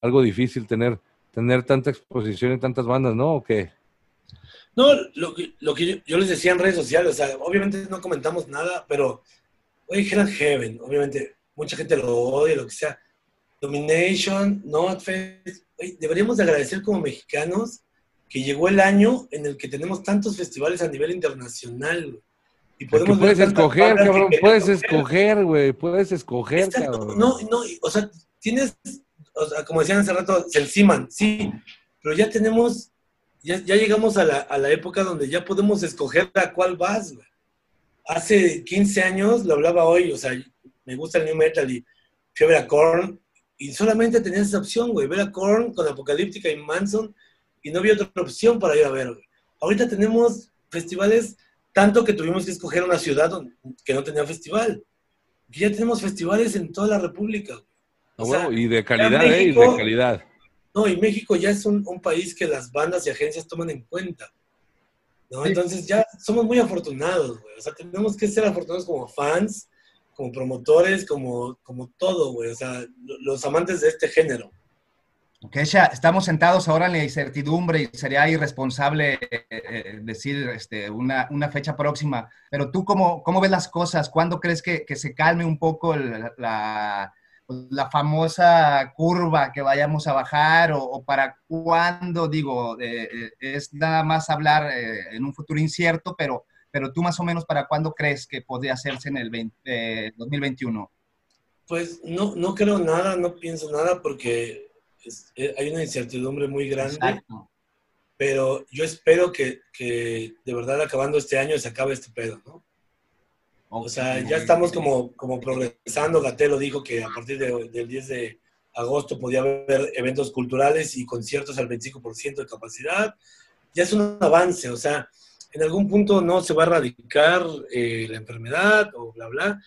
algo difícil tener, tener tanta exposición y tantas bandas, ¿no? ¿O qué? No, lo que, yo, les decía en redes sociales, o sea, obviamente no comentamos nada, pero, oye, Hell Heaven, obviamente, mucha gente lo odia, lo que sea, Domination, Notfest. Deberíamos de agradecer como mexicanos que llegó el año en el que tenemos tantos festivales a nivel internacional. Y podemos puedes escoger, cabrón, puedes escoger, güey, puedes escoger, cabrón. No, no, o sea, tienes, o sea, como decían hace rato, el Siman, sí, pero ya tenemos, ya, ya llegamos a la, a la, época donde ya podemos escoger a cuál vas, güey. Hace 15 años, lo hablaba hoy, o sea, me gusta el new metal y fui a Korn y solamente tenías esa opción, güey, ver a Korn con Apocalíptica y Manson, y no había otra opción para ir a ver, güey. Ahorita tenemos festivales, tanto que tuvimos que escoger una ciudad que no tenía festival. Y ya tenemos festivales en toda la República. y de calidad, ¿eh? Y de calidad. No, y México ya es un, país que las bandas y agencias toman en cuenta. ¿no? Entonces ya somos muy afortunados, güey. O sea, tenemos que ser afortunados como fans como promotores, como, como todo, güey, o sea, los amantes de este género. Ok, ya estamos sentados ahora en la incertidumbre y sería irresponsable eh, eh, decir este, una, una, fecha próxima, pero tú cómo, cómo ves las cosas, ¿cuándo crees que, que se calme un poco la, la, famosa curva que vayamos a bajar o, para cuándo, digo, eh, es nada más hablar en un futuro incierto, pero pero tú más o menos para cuándo crees que podría hacerse en el 2021? Pues no, no creo nada, no pienso nada porque eh, hay una incertidumbre muy grande. Exacto. Pero yo espero que, que, de verdad acabando este año se acabe este pedo, ¿no? O sea, ya estamos como, como progresando. Gatelo dijo que a partir de- del 10 de agosto podía haber eventos culturales y conciertos al 25% de capacidad. Ya es un avance, o sea, en algún punto no se va a erradicar eh, la enfermedad o bla, bla,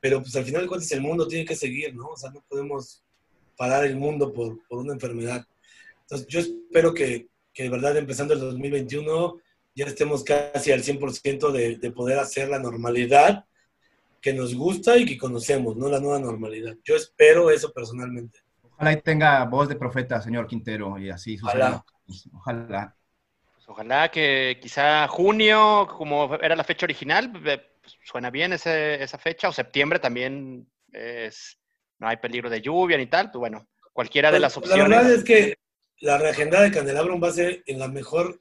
pero pues al final de cuentas el mundo tiene que seguir, ¿no? O sea, no podemos parar el mundo por, por una enfermedad. Entonces, yo espero que, que de verdad empezando el 2021 ya estemos casi al 100% de, de poder hacer la normalidad que nos gusta y que conocemos, no la nueva normalidad. Yo espero eso personalmente. Ojalá y tenga voz de profeta, señor Quintero, y así Ojalá. suceda. Ojalá. Pues ojalá que quizá junio, como era la fecha original, eh, pues suena bien ese- esa fecha, o septiembre también es, no hay peligro de lluvia ni tal, pues bueno, cualquiera de las Pues, La verdad opciones. es que la reagendada de Candelabrum va a ser en la mejor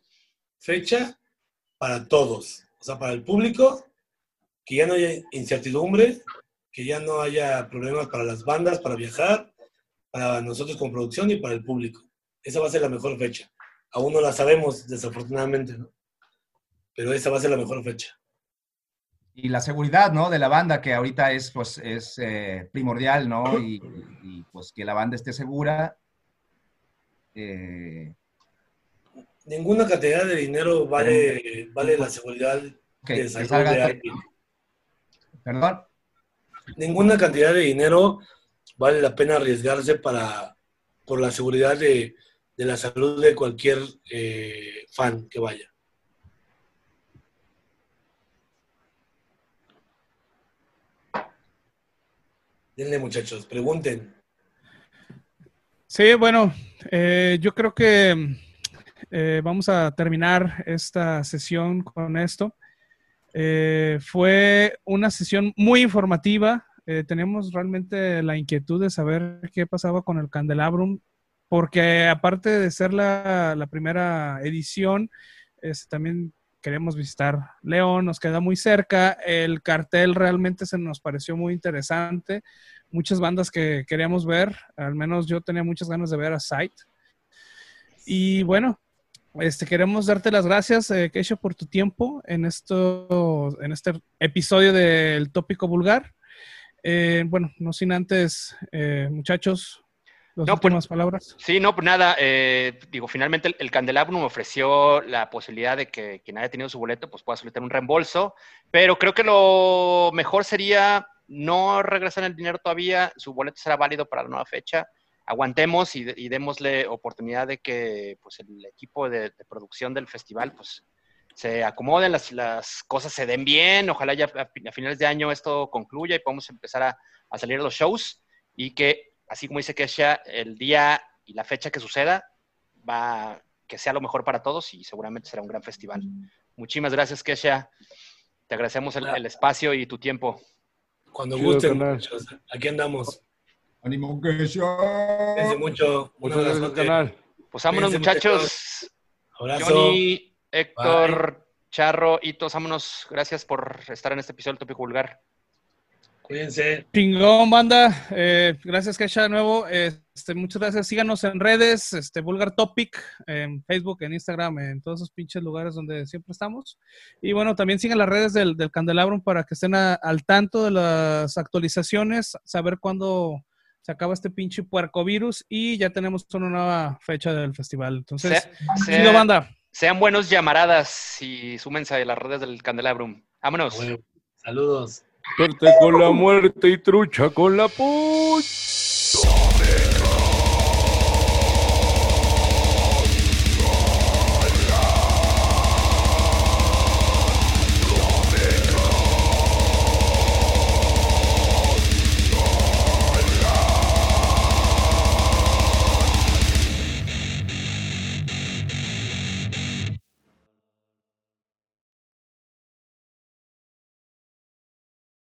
fecha para todos. O sea, para el público, que ya no haya incertidumbre, que ya no haya problemas para las bandas, para viajar, para nosotros con producción y para el público. Esa va a ser la mejor fecha. Aún no la sabemos, desafortunadamente, ¿no? Pero esa va a ser la mejor fecha. Y la seguridad, ¿no? De la banda, que ahorita es, pues, es eh, primordial, ¿no? Y, y, pues que la banda esté segura. Eh, Ninguna cantidad de dinero vale, vale la seguridad que, de salud salga- de alguien. Perdón. ninguna cantidad de dinero vale la pena arriesgarse para por la seguridad de, de la salud de cualquier eh, fan que vaya. Denle muchachos, pregunten. Sí, bueno, eh, yo creo que eh, vamos a terminar esta sesión con esto. Eh, fue una sesión muy informativa. Tenemos realmente la inquietud de saber qué pasaba con el Candelabrum, porque aparte de ser la, primera edición, es- también queremos visitar León, nos queda muy cerca. El cartel realmente se nos pareció muy interesante muchas bandas que queríamos ver, al menos yo tenía muchas ganas de ver a Sight. Y bueno, este, queremos darte las gracias, eh, Keisha, por tu tiempo en, esto, en este episodio del Tópico Vulgar. Eh, bueno, no sin antes, eh, muchachos, las No, pues- últimas palabras. Sí, no, pues nada, eh, digo, finalmente el, el Candelabrum ofreció la posibilidad de que quien haya tenido su boleto pues pueda solicitar un reembolso, pero creo que lo mejor sería no regresar el dinero todavía, su boleto será válido para la nueva fecha, aguantemos y, y démosle oportunidad de que pues el equipo de, de producción del festival pues se acomoden, las, las cosas se den bien, ojalá ya a, fi- a finales de año esto concluya y podamos empezar a, a salir a los shows y que, así como dice Kesha, el día y la fecha que suceda va que sea lo mejor para todos y seguramente será un gran festival. Muchísimas gracias, Kesha. Te agradecemos el, el espacio y tu tiempo. Cuando gusten. Aquí andamos. Ánimo que Cuídense yo. mucho. Muchas gracias, canal. Pues vámonos, muchachos. Abrazo. Johnny, Héctor, Charro, Hitos, vámonos. Gracias por estar en este episodio del Tópico Vulgar. Cuídense. Chingón, banda. Eh, gracias, Kesha, de nuevo. Este, muchas gracias. Síganos en redes, este, Vulgar Topic, en Facebook, en Instagram, en todos esos pinches lugares donde siempre estamos. Y bueno, también sigan las redes del, del Candelabrum para que estén a- al tanto de las actualizaciones, saber cuándo se acaba este pinche puercovirus y ya tenemos una nueva fecha del festival. Entonces, Sea- sea- chido, banda. sean buenos llamaradas y súmense a las redes del Candelabrum. Vámonos. Bueno, saludos. Suerte con la muerte y trucha con la puta.